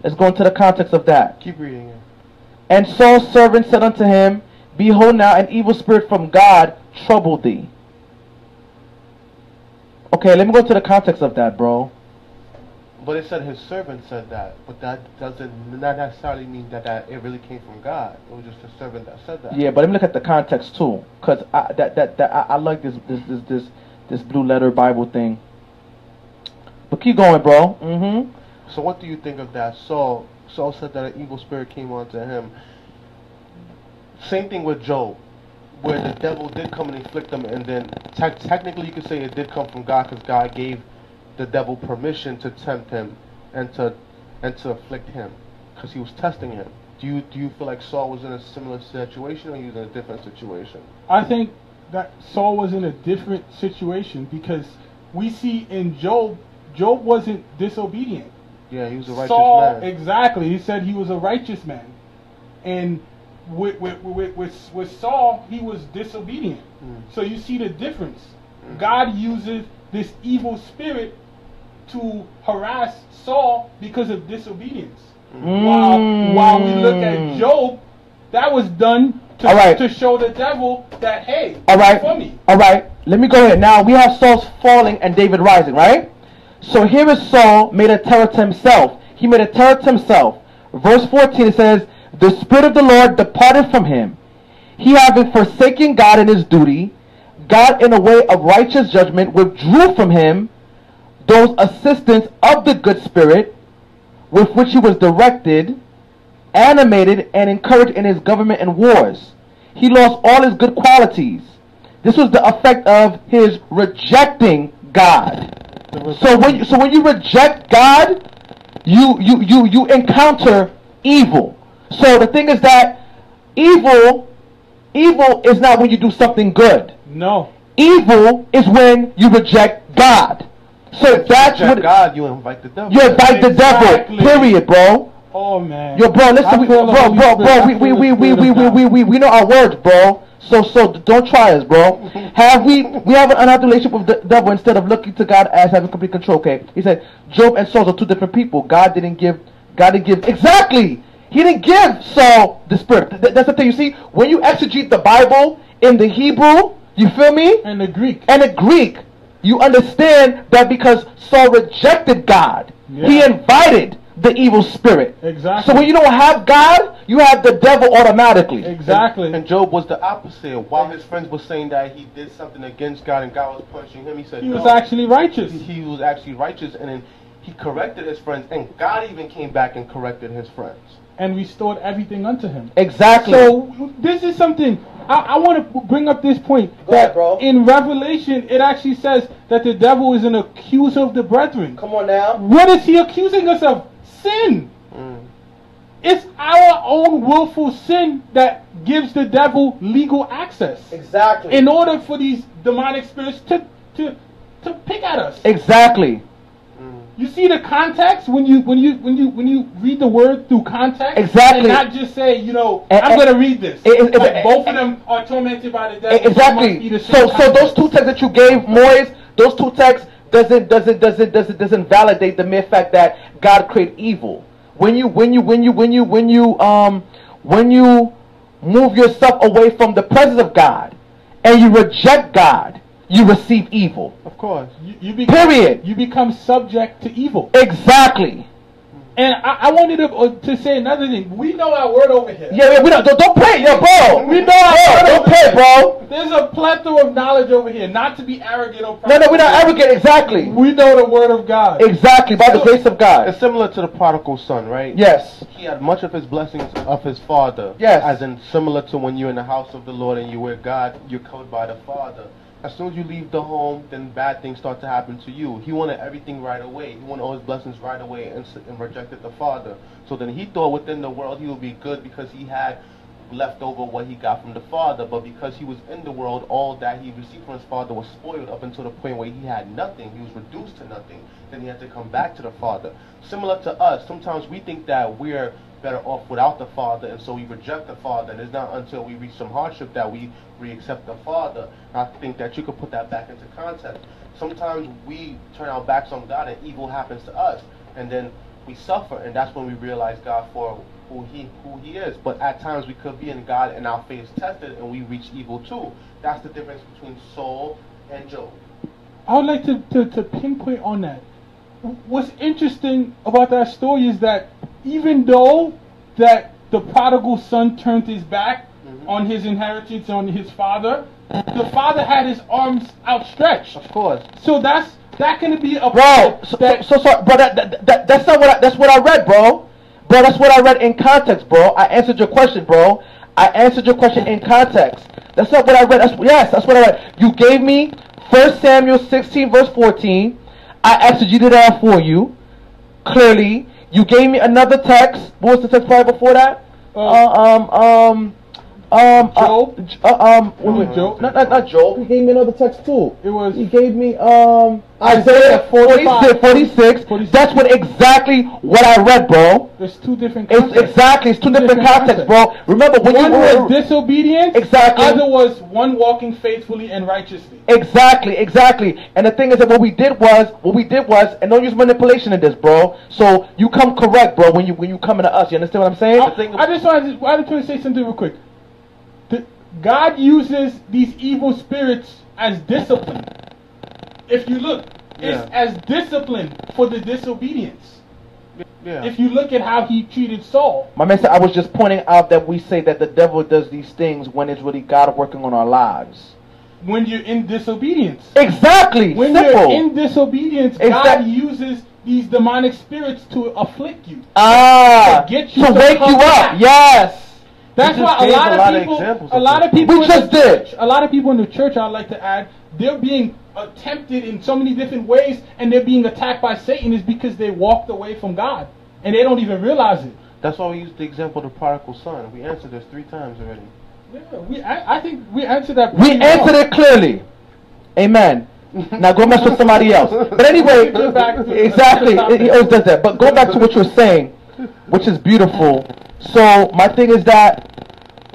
let's go into the context of that. Keep reading it. And Saul's servant said unto him, Behold, now an evil spirit from God troubled thee. Okay, let me go to the context of that, bro. But it said his servant said that, but that doesn't not necessarily mean that, that it really came from God. It was just a servant that said that. Yeah, but let me look at the context too, cause I, that that that I, I like this this this this this blue letter Bible thing. But keep going, bro. Mm-hmm. So what do you think of that? Saul Saul said that an evil spirit came onto him. Same thing with Job, where the devil did come and inflict him, and then te- technically you could say it did come from God because God gave the devil permission to tempt him and to and to afflict him because he was testing him. Do you do you feel like Saul was in a similar situation or he was in a different situation? I think that Saul was in a different situation because we see in Job, Job wasn't disobedient. Yeah, he was a righteous Saul, man. exactly. He said he was a righteous man, and with with with with, with Saul, he was disobedient. Mm. So you see the difference. God uses this evil spirit to harass Saul because of disobedience. While while we look at Mm. Job, that was done to, right. to show the devil that hey, All right. for me. All right. Let me go ahead. Now we have Saul's falling and David rising, right? So here is Saul made a terror to himself. He made a terror to himself. Verse 14 it says, The Spirit of the Lord departed from him. He having forsaken God in his duty, God in a way of righteous judgment withdrew from him those assistants of the good spirit with which he was directed, animated, and encouraged in his government and wars. He lost all his good qualities. This was the effect of his rejecting God. So when you, so when you reject God, you you you you encounter evil. So the thing is that evil evil is not when you do something good. No. Evil is when you reject God. So that's what God, you invite the devil. you invite the devil. Period, bro. Oh man. Yo, bro, listen, we, bro, bro, bro, we, we, we, we, we, we, we, we, we know our words, bro. So, so don't try us, bro. Have we, we have an unhealthy relationship with the devil instead of looking to God as having complete control. Okay, he said Job and Saul are two different people. God didn't give, God didn't give exactly. He didn't give Saul the spirit. Th- that's the thing. You see, when you exegete the Bible in the Hebrew, you feel me? And the Greek. and the Greek, you understand that because Saul rejected God, he invited the evil spirit. Exactly. So when you don't have God, you have the devil automatically. Exactly. And Job was the opposite. While his friends were saying that he did something against God and God was punishing him, he said he was actually righteous. he was actually righteous, and then he corrected his friends, and God even came back and corrected his friends. and restored everything unto him. Exactly. So this is something I, I want to bring up this point Go that ahead, bro. in Revelation it actually says that the devil is an accuser of the brethren. Come on now. What is he accusing us of? Sin. Mm. It's our own willful sin that gives the devil legal access Exactly. in order for these demonic spirits to to to pick at us. exactly. You see the context when you when you when you when you read the word through context, Exactly. and not just say, you know, Eh, I'm going to read this. eh, eh, Like, eh, both of them are tormented by the devil. Exactly. It the So, so those two texts that you gave, Moyes, those two texts doesn't doesn't doesn't doesn't doesn't validate the mere fact that God created evil. When you when you when you when you when you um when you move yourself away from the presence of God and you reject God, you receive evil. Of course. you, you become, Period. You become subject to evil. Exactly. And I, I wanted to, uh, to say another thing. We know our word over here. Yeah, yeah we don't don't, don't play, yeah, bro. We know our Bro, word don't over play, here. bro. There's a plethora of knowledge over here. Not to be arrogant or No, no, we're not arrogant. Exactly. We know the word of God. Exactly. By the grace of God. It's similar to the prodigal son, right? Yes. He had much of his blessings of his father. Yes. As in similar to when you're in the house of the Lord and you're with God, you're covered by the Father. As soon as you leave the home, then bad things start to happen to you. He wanted everything right away. He wanted all his blessings right away and, and rejected the Father. So then he thought within the world he would be good because he had left over what he got from the Father. But because he was in the world, all that he received from his Father was spoiled up until the point where he had nothing. He was reduced to nothing. Then he had to come back to the Father. Similar to us, sometimes we think that we're better off without the Father, and so we reject the Father. And it's not until we reach some hardship that we re-accept the Father. And I think that you could put that back into context. Sometimes we turn our backs on God, and evil happens to us, and then we suffer, and that's when we realize God for who He who He is. But at times we could be in God, and our faith is tested, and we reach evil too. That's the difference between Saul and Job. I would like to, to, to pinpoint on that. What's interesting about that story is that even though that the prodigal son turned his back Mhm. on his inheritance on his father, the father had his arms outstretched. Of course. So that's that can be a Bro, so, that so, so, so bro, that, that, that, that's not what I, that's what I read, bro. Bro, that's what I read in context, bro. I answered your question, bro. I answered your question in context. That's not what I read. That's, yes, that's what I read. You gave me 1 Samuel 16, verse 14. I exegeted that for you. Clearly. You gave me another text. What was the text prior before that? Uh, Uh, um, um, um, uh, Job? J- uh, um, it wait, Job? Not, not, not Job. He gave me another text too. it was He gave me um Isaiah Isaiah 46, 45. 46. That's what exactly what I read, bro. there's two different It's exactly it's two different Different contexts, bro. Remember when one you was disobedience, Exactly. other was one walking faithfully and righteously. Exactly, exactly. And the thing is that what we did was what we did was and don't use manipulation in this, bro. So you come correct, bro, when you when you come into us. You understand what I'm saying? I, I just wanted to, I just want to say something real quick. The, God uses these evil spirits as discipline. If you look, it's as discipline for the disobedience. Yeah. If you look at how he treated Saul, My man said I was just pointing out that we say that the devil does these things when it's really God working on our lives. when you're in disobedience, Exactly. when Simple. you're in disobedience, Exact- God uses these demonic spirits to afflict you. ah, to get you to to wake come you back. up. Yes. That's why a lot a of lot of people, examples a lot of people, We in just the did. church, a lot of people in the church. I'd like to add, they're being tempted in so many different ways, and they're being attacked by Satan is because they walked away from God, and they don't even realize it. That's why we used the example of the prodigal son. We answered this three times already. Yeah, we, I, I think we answered that. We well. answered it clearly. Amen. Now go mess with somebody else. But anyway, back to- exactly. to the He always does that. But go back to what you're saying, which is beautiful. So my thing is that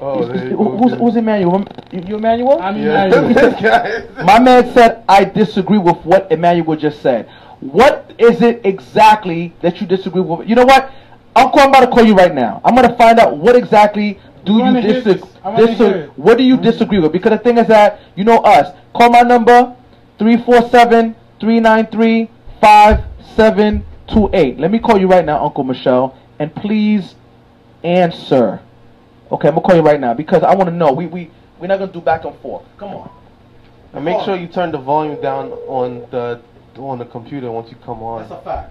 Oh, who- who's, who's Emmanuel? You, you Emmanuel? I mean, Yeah. I- This guy- My man said I disagree with what Emmanuel just said. What is it exactly that you disagree with? You know what? Uncle, I'm about to call you right now. I'm going to find out what exactly do I you wanna hear disagree. this. I wanna hear it. What do you disagree with? Because the thing is that you know us. Call my number 347-393-57 two eight. Let me call you right now, Uncle Michelle, and please answer. Okay, I'm gonna call you right now because I want to know. We we we're not gonna do back and forth. Come on. And make sure you turn the volume down on the on the computer once you come on. That's a fact.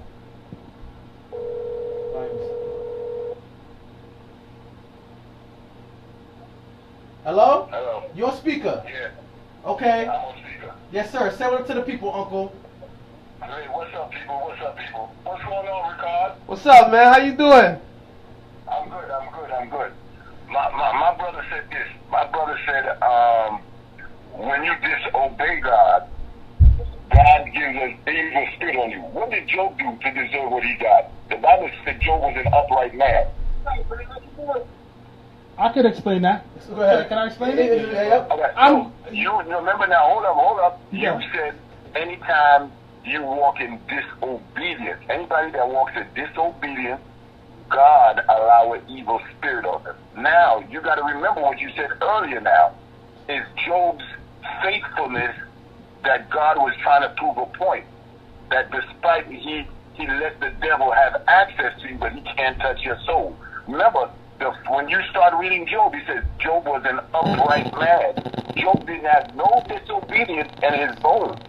Hello? Hello. Your speaker. Yeah, Okay. I'm speaker. Yes, sir. Say what up to the people, Uncle. Hey, what's up, people? What's up, people? What's going on, Rickard? What's up, man? How you doing? I'm good. I'm good. I'm good. My, my my brother said this. My brother said, um, when you disobey God, God gives an evil spirit on you. What did Job do to deserve what he got? The Bible said Job was an upright man. I could explain that. Go ahead. Can I explain Yeah, it? yeah, yeah. Okay, I'm- you you remember now? Hold up, hold up. Yeah. You said anytime you walk in disobedience, anybody that walks in disobedience, God allow an evil spirit on them. Now you got to remember what you said earlier. Now is Job's faithfulness that God was trying to prove a point that despite he he let the devil have access to you, but he can't touch your soul. Remember, the, when you start reading Job, he says Job was an upright man. Job didn't have no disobedience in his bones,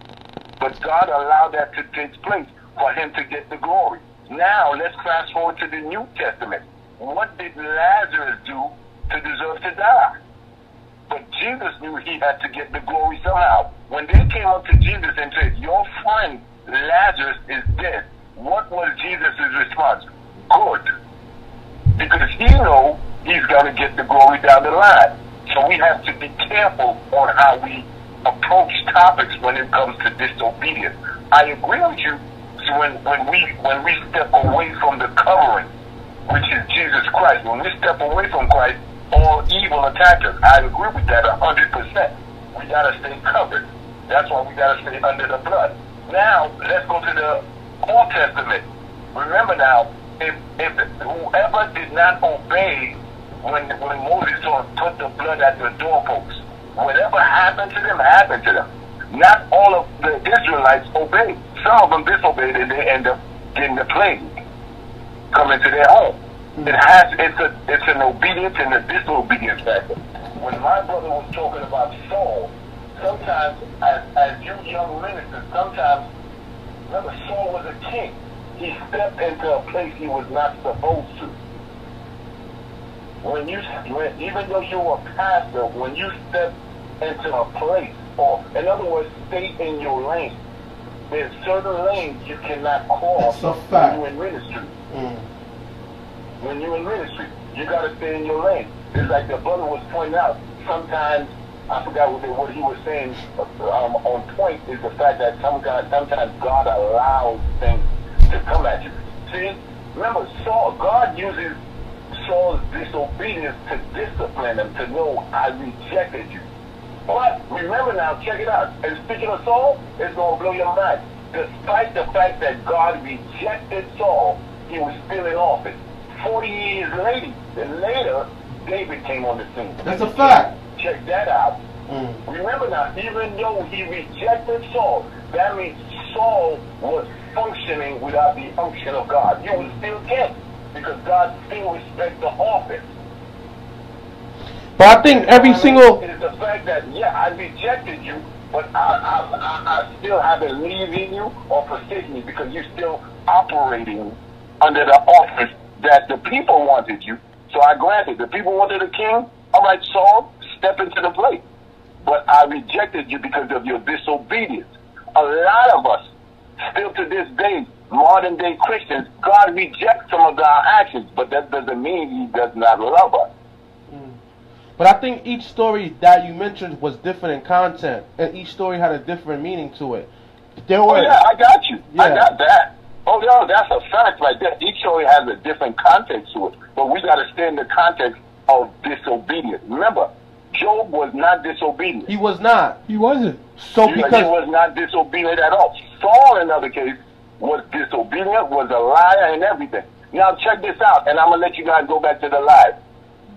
but God allowed that to take place for him to get the glory. Now let's fast forward to the New Testament. What did Lazarus do to deserve to die? But Jesus knew he had to get the glory somehow. When they came up to Jesus and said, Your friend Lazarus is dead, what was Jesus' response? Good. Because he know he's going to get the glory down the line. So we have to be careful on how we approach topics when it comes to disobedience. I agree with you when, when we when we step away from the covering, which is Jesus Christ, when we step away from Christ, all evil attacks us. I agree with that hundred percent. We gotta stay covered. That's why we gotta stay under the blood. Now let's go to the Old Testament. Remember now, if if whoever did not obey when when Moses put the blood at the doorpost, whatever happened to them happened to them. Not all of the Israelites obeyed. Some of them disobeyed and they end up getting the plague coming to their home. Hmm. It has it's a it's an obedience and a disobedience factor. When my brother was talking about Saul, sometimes as as you young ministers, sometimes remember Saul was a king. He stepped into a place he was not supposed to. When you when, even though you were a pastor, when you step into a place, or in other words, stay in your lane. There's certain lanes you cannot cross That's a fact. when you're in ministry Mm. when you're in ministry. You got to stay in your lane. It's like the brother was pointing out. Sometimes I forgot what, what he was saying. Um, on point is the fact that some God, sometimes God allows things to come at you. See, remember Saul. God uses Saul's disobedience to discipline him to know I rejected you. But remember now, check it out. And speaking of Saul, it's gonna blow your mind. Despite the fact that God rejected Saul, he was still in office. Forty years later, then later, David came on the scene. That's a fact. Check that out. Mm. Remember now, even though he rejected Saul, that means Saul was functioning without the unction of God. He was still king because God still respects the office. But I think every single is the fact that yeah, I rejected you, but I, I, I, I still haven't leaving you or forsaken you because you're still operating under the office that the people wanted you. So I granted the people wanted a king. All right, Saul, step into the plate. But I rejected you because of your disobedience. A lot of us, still to this day, modern day Christians, God rejects some of our actions, but that doesn't mean He does not love us. But I think each story that you mentioned was different in content, and each story had a different meaning to it. There Oh yeah, I got you. I got that. Oh yeah, that's a fact right there. Each story has a different context to it, but we got to stay in the context of disobedience. Remember, Job was not disobedient. he was not. He wasn't. So he, he was not disobedient at all. Saul, in other case, was disobedient, was a liar, and everything. Now check this out, and I'm gonna let you guys go back to the live.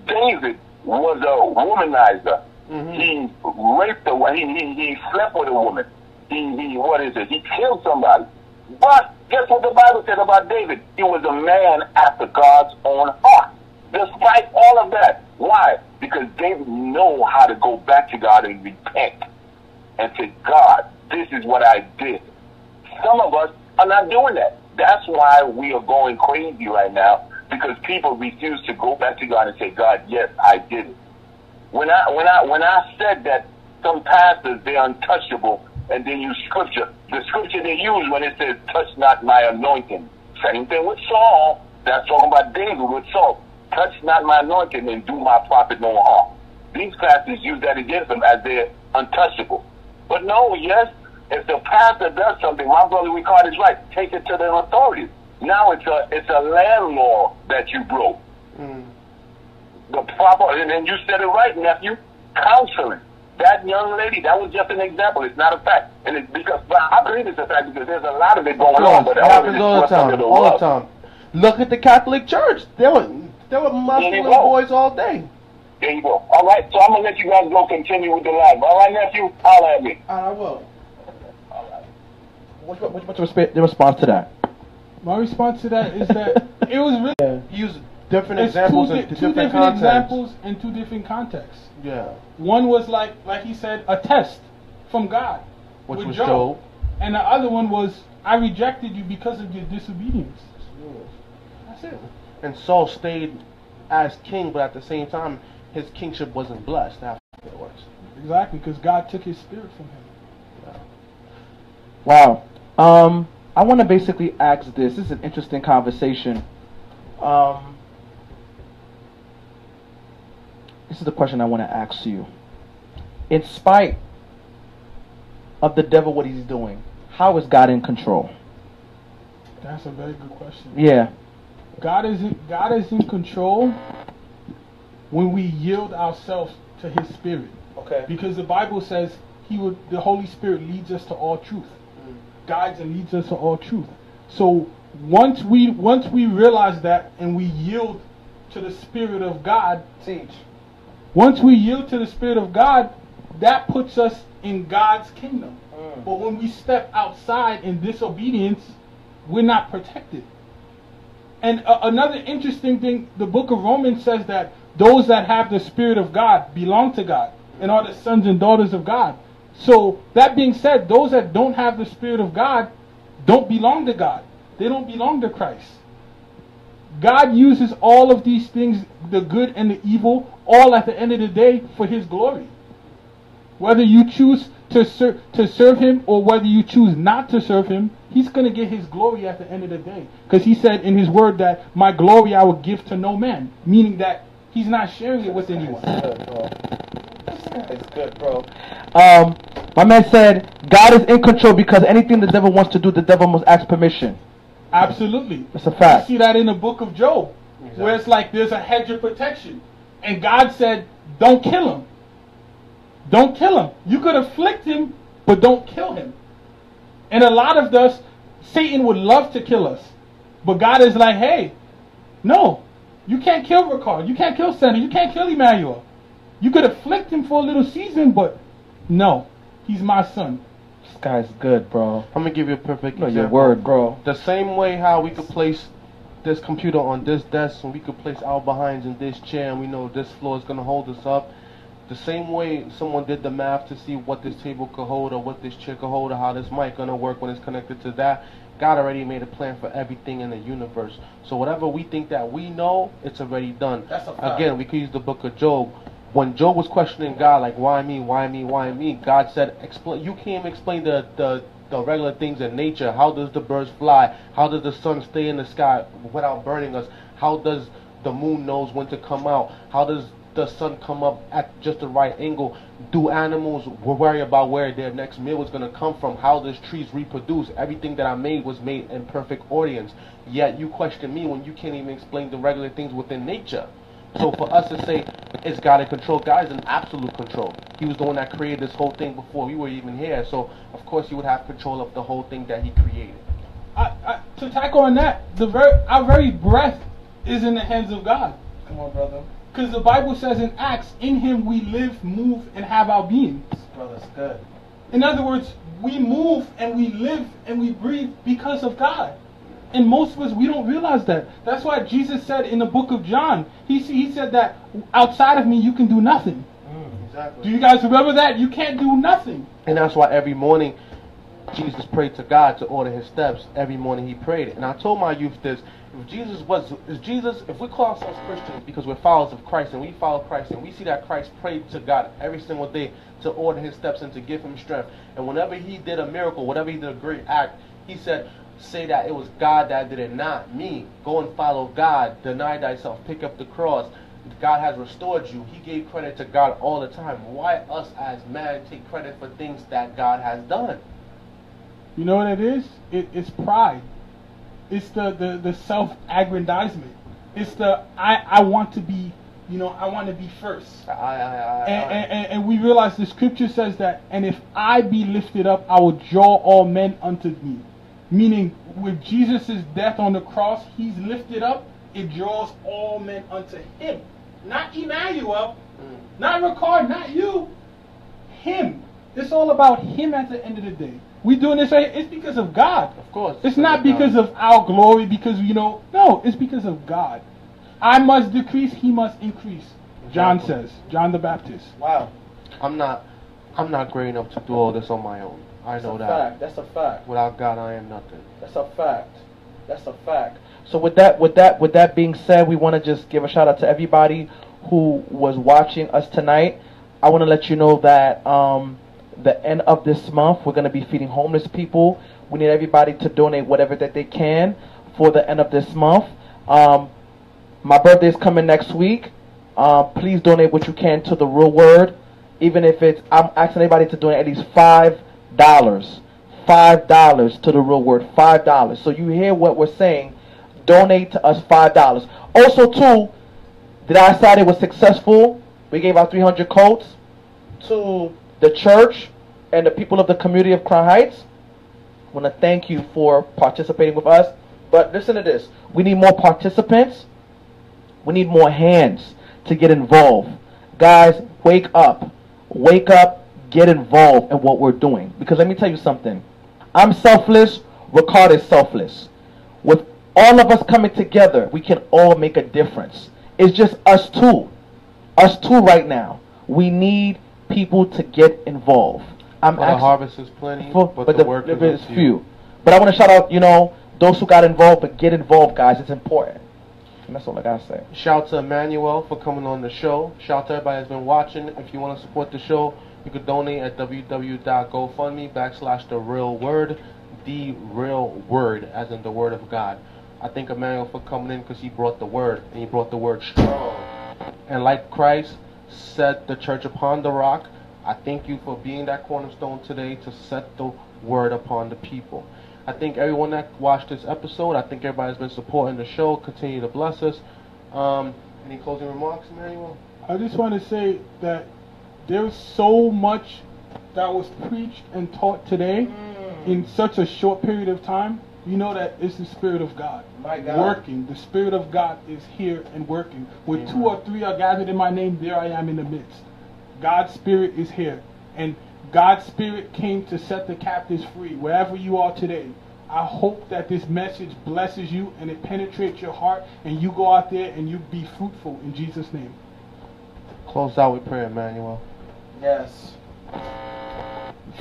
David was a womanizer. Mhm. He raped a he, he he slept with a woman. He he what is it? He killed somebody. But Guess what the Bible said about David? He was a man after God's own heart. Despite all of that. Why? Because David know how to go back to God and repent and say, God, this is what I did. Some of us are not doing that. That's why we are going crazy right now because people refuse to go back to God and say, God, yes, I did it. When I when I when I said that some pastors they're untouchable and they use scripture, the scripture they use when it says, "Touch not my anointing." Same thing with Saul. That's talking about David with Saul. Touch not my anointing and do my prophet no harm. These pastors use that against them as they're untouchable. But no, yes, if the pastor does something, my brother Rickard is right. Take it to the authorities. Now it's a it's a land law that you broke. Mm. The proper and, and you said it right, nephew. Counseling. That young lady, that was just an example. It's not a fact. And it's because but I believe it's a fact because there's a lot of it going on, It but happens all the time. the All the time. Look at the Catholic Church. They were were There you go. boys all day. There you go. All right, so I'm gonna let you guys go continue with the live. All right, nephew, holla at me. I will. What's, what's, what's your your response to that? My response to that is that it was really yeah. Use different it's examples two, in di- two different, different contexts. examples in two different contexts. Yeah. One was like like he said a test from God, Which was Job. Job. and the other one was I rejected you because of your disobedience. That's it. And Saul stayed as king, but at the same time, his kingship wasn't blessed afterwards. Exactly, because God took his spirit from him. Wow. Um, I want to basically ask this. This is an interesting conversation. Um, this is the question I want to ask you. In spite of the devil, what he's doing, how is God in control? That's a very good question. Yeah. God is in, God is in control when we yield ourselves to His Spirit, Okay. because the Bible says He would the Holy Spirit leads us to all truth, guides and leads us to all truth. So once we once we realize that and we yield to the Spirit of God, Teach. once we yield to the Spirit of God, that puts us in God's kingdom. Mm. But when we step outside in disobedience, we're not protected. And uh, another interesting thing, the book of Romans says that those that have the Spirit of God belong to God and are the sons and daughters of God. So, that being said, those that don't have the Spirit of God don't belong to God, they don't belong to Christ. God uses all of these things, the good and the evil, all at the end of the day for His glory. Whether you choose to, ser- to serve Him or whether you choose not to serve Him, He's going to get His glory at the end of the day. Because He said in His word that my glory I will give to no man, meaning that He's not sharing it with anyone. It's good, bro. Um, my man said God is in control because anything the devil wants to do, the devil must ask permission. Absolutely. That's a fact. You see that in the book of Job, where it's like there's a hedge of protection. And God said, don't kill him. Don't kill him. You could afflict him, but don't kill him. And a lot of us, Satan would love to kill us. But God is like, hey, no, you can't kill Rickard. You can't kill Sander. You can't kill Emmanuel. You could afflict him for a little season, but no, he's my son. This guy's good, bro. I'm gonna give you a perfect No, example. your word, bro. The same way how we could place this computer on this desk and we could place our behinds in this chair and we know this floor is gonna hold us up. The same way someone did the math to see what this table could hold or what this chair could hold or how this mic gonna work when it's connected to that. God already made a plan for everything in the universe. So whatever we think that we know, it's already done. That's a fact. Again, we could use the book of Job. When Job was questioning God, like, why me, why me, why me? God said, explain. You can't explain the, the, the regular things in nature. How does the birds fly? How does the sun stay in the sky without burning us? How does the moon knows when to come out? How does the sun come up at just the right angle? Do animals worry about where their next meal is going to come from? How does trees reproduce? Everything that I made was made in perfect audience. Yet you question me when you can't even explain the regular things within nature. So for us to say, it's God in control? God is in absolute control. He was the one that created this whole thing before we were even here. So of course he would have control of the whole thing that he created. I, I, to tackle on that, the ver- our very breath is in the hands of God. Come on, brother. Because the Bible says in Acts, in him we live, move, and have our being. Brother's good. In other words, we move and we live and we breathe because of God. And most of us, we don't realize that. That's why Jesus said in the book of John, he, he said that outside of me, you can do nothing. Mm, exactly. Do you guys remember that? You can't do nothing. And that's why every morning Jesus prayed to God to order his steps. Every morning he prayed. And I told my youth this. If Jesus was, if Jesus, if we call ourselves Christians because we're followers of Christ and we follow Christ and we see that Christ prayed to God every single day to order his steps and to give him strength. And whenever he did a miracle, whenever he did a great act, he said, say that it was God that did it, not me. Go and follow God. Deny thyself. Pick up the cross. God has restored you. He gave credit to God all the time. Why us as man take credit for things that God has done? You know what it is? It, it's pride. It's the, the, the self aggrandizement. It's the I, I want to be, you know, I want to be first. I, I, I, And, I- and- and we realize the scripture says that, and if I be lifted up, I will draw all men unto me. Meaning, with Jesus' death on the cross, he's lifted up, it draws all men unto him. Not Emmanuel, Mm. not Rickard, not you. Him. It's all about him at the end of the day. We doing this right It's because of God. Of course. It's not because of our glory, because you know, no, it's because of God. I must decrease, he must increase. John says, John the Baptist. Wow. I'm not. I'm not great enough to do all this on my own. I That's know a that. fact. That's a fact. Without God, I am nothing. That's a fact. That's a fact. So with that, with that, with that being said, we want to just give a shout out to everybody who was watching us tonight. I want to let you know that um, the end of this month, we're going to be feeding homeless people. We need everybody to donate whatever that they can for the end of this month. Um, my birthday is coming next week. Uh, please donate what you can to the Real Word, even if it's. I'm asking anybody to donate at least five dollars. Five dollars to the Real Word. Five dollars. So you hear what we're saying? Donate to us five dollars. Also, too, did I side was successful? We gave out 300 coats to the church and the people of the community of Crown Heights. I want to thank you for participating with us. But listen to this: we need more participants. We need more hands to get involved. Guys, wake up. Wake up, get involved in what we're doing. Because let me tell you something. I'm selfless, Rickard is selfless. With all of us coming together, we can all make a difference. It's just us two. Us two right now. We need people to get involved. I'm For the asking- harvest is plenty, for- but, the, work is is few. few. But I want to shout out, you know, those who got involved, but get involved, guys. It's important. And that's all I gotta say. Shout out to Emmanuel for coming on the show. Shout out to everybody that's been watching. If you want to support the show, you could donate at www.gofundme backslash the real word, the real word, as in the word of God. I thank Emmanuel for coming in because he brought the word, and he brought the word strong. And like Christ set the church upon the rock, I thank you for being that cornerstone today to set the word upon the people. I thank everyone that watched this episode. I think everybody's been supporting the show. Continue to bless us. Um, any closing remarks, Emmanuel? I just want to say that there's so much that was preached and taught today mm. in such a short period of time. You know that it's the Spirit of God. My God. Working. The Spirit of God is here and working. Where two or three are gathered in my name, there I am in the midst. God's Spirit is here. And God's Spirit came to set the captives free, wherever you are today. I hope that this message blesses you and it penetrates your heart and you go out there and you be fruitful in Jesus' name. Close out with prayer, Emmanuel. Yes.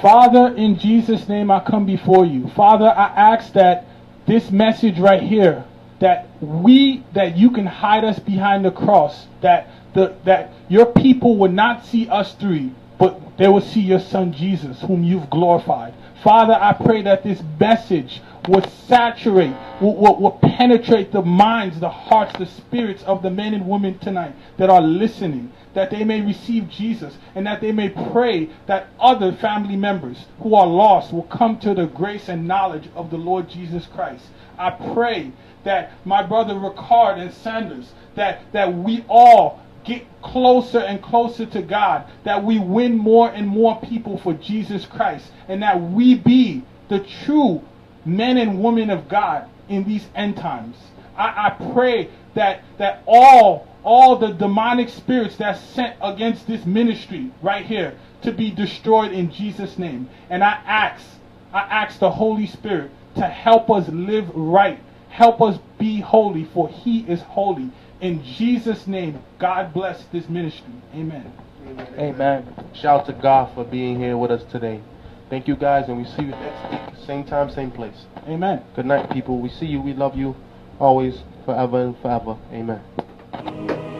Father, in Jesus' name, I come before you. Father, I ask that this message right here, that we, that you can hide us behind the cross, that the that your people would not see us three, but they will see your Son Jesus, whom you've glorified. Father, I pray that this message would saturate, will, will, will penetrate the minds, the hearts, the spirits of the men and women tonight that are listening, that they may receive Jesus, and that they may pray that other family members who are lost will come to the grace and knowledge of the Lord Jesus Christ. I pray that my brother Rickard and Sanders, that, that we all get closer and closer to God, that we win more and more people for Jesus Christ, and that we be the true men and women of God in these end times. I, I pray that that all all the demonic spirits that's sent against this ministry right here, to be destroyed in Jesus' name. And I ask, I ask the Holy Spirit to help us live right, help us be holy, for He is holy. In Jesus' name, God bless this ministry. Amen. Amen. Shout to God for being here with us today. Thank you guys, and we see you next week, same time, same place. Amen. Good night, people. We see you. We love you always, forever and forever. Amen.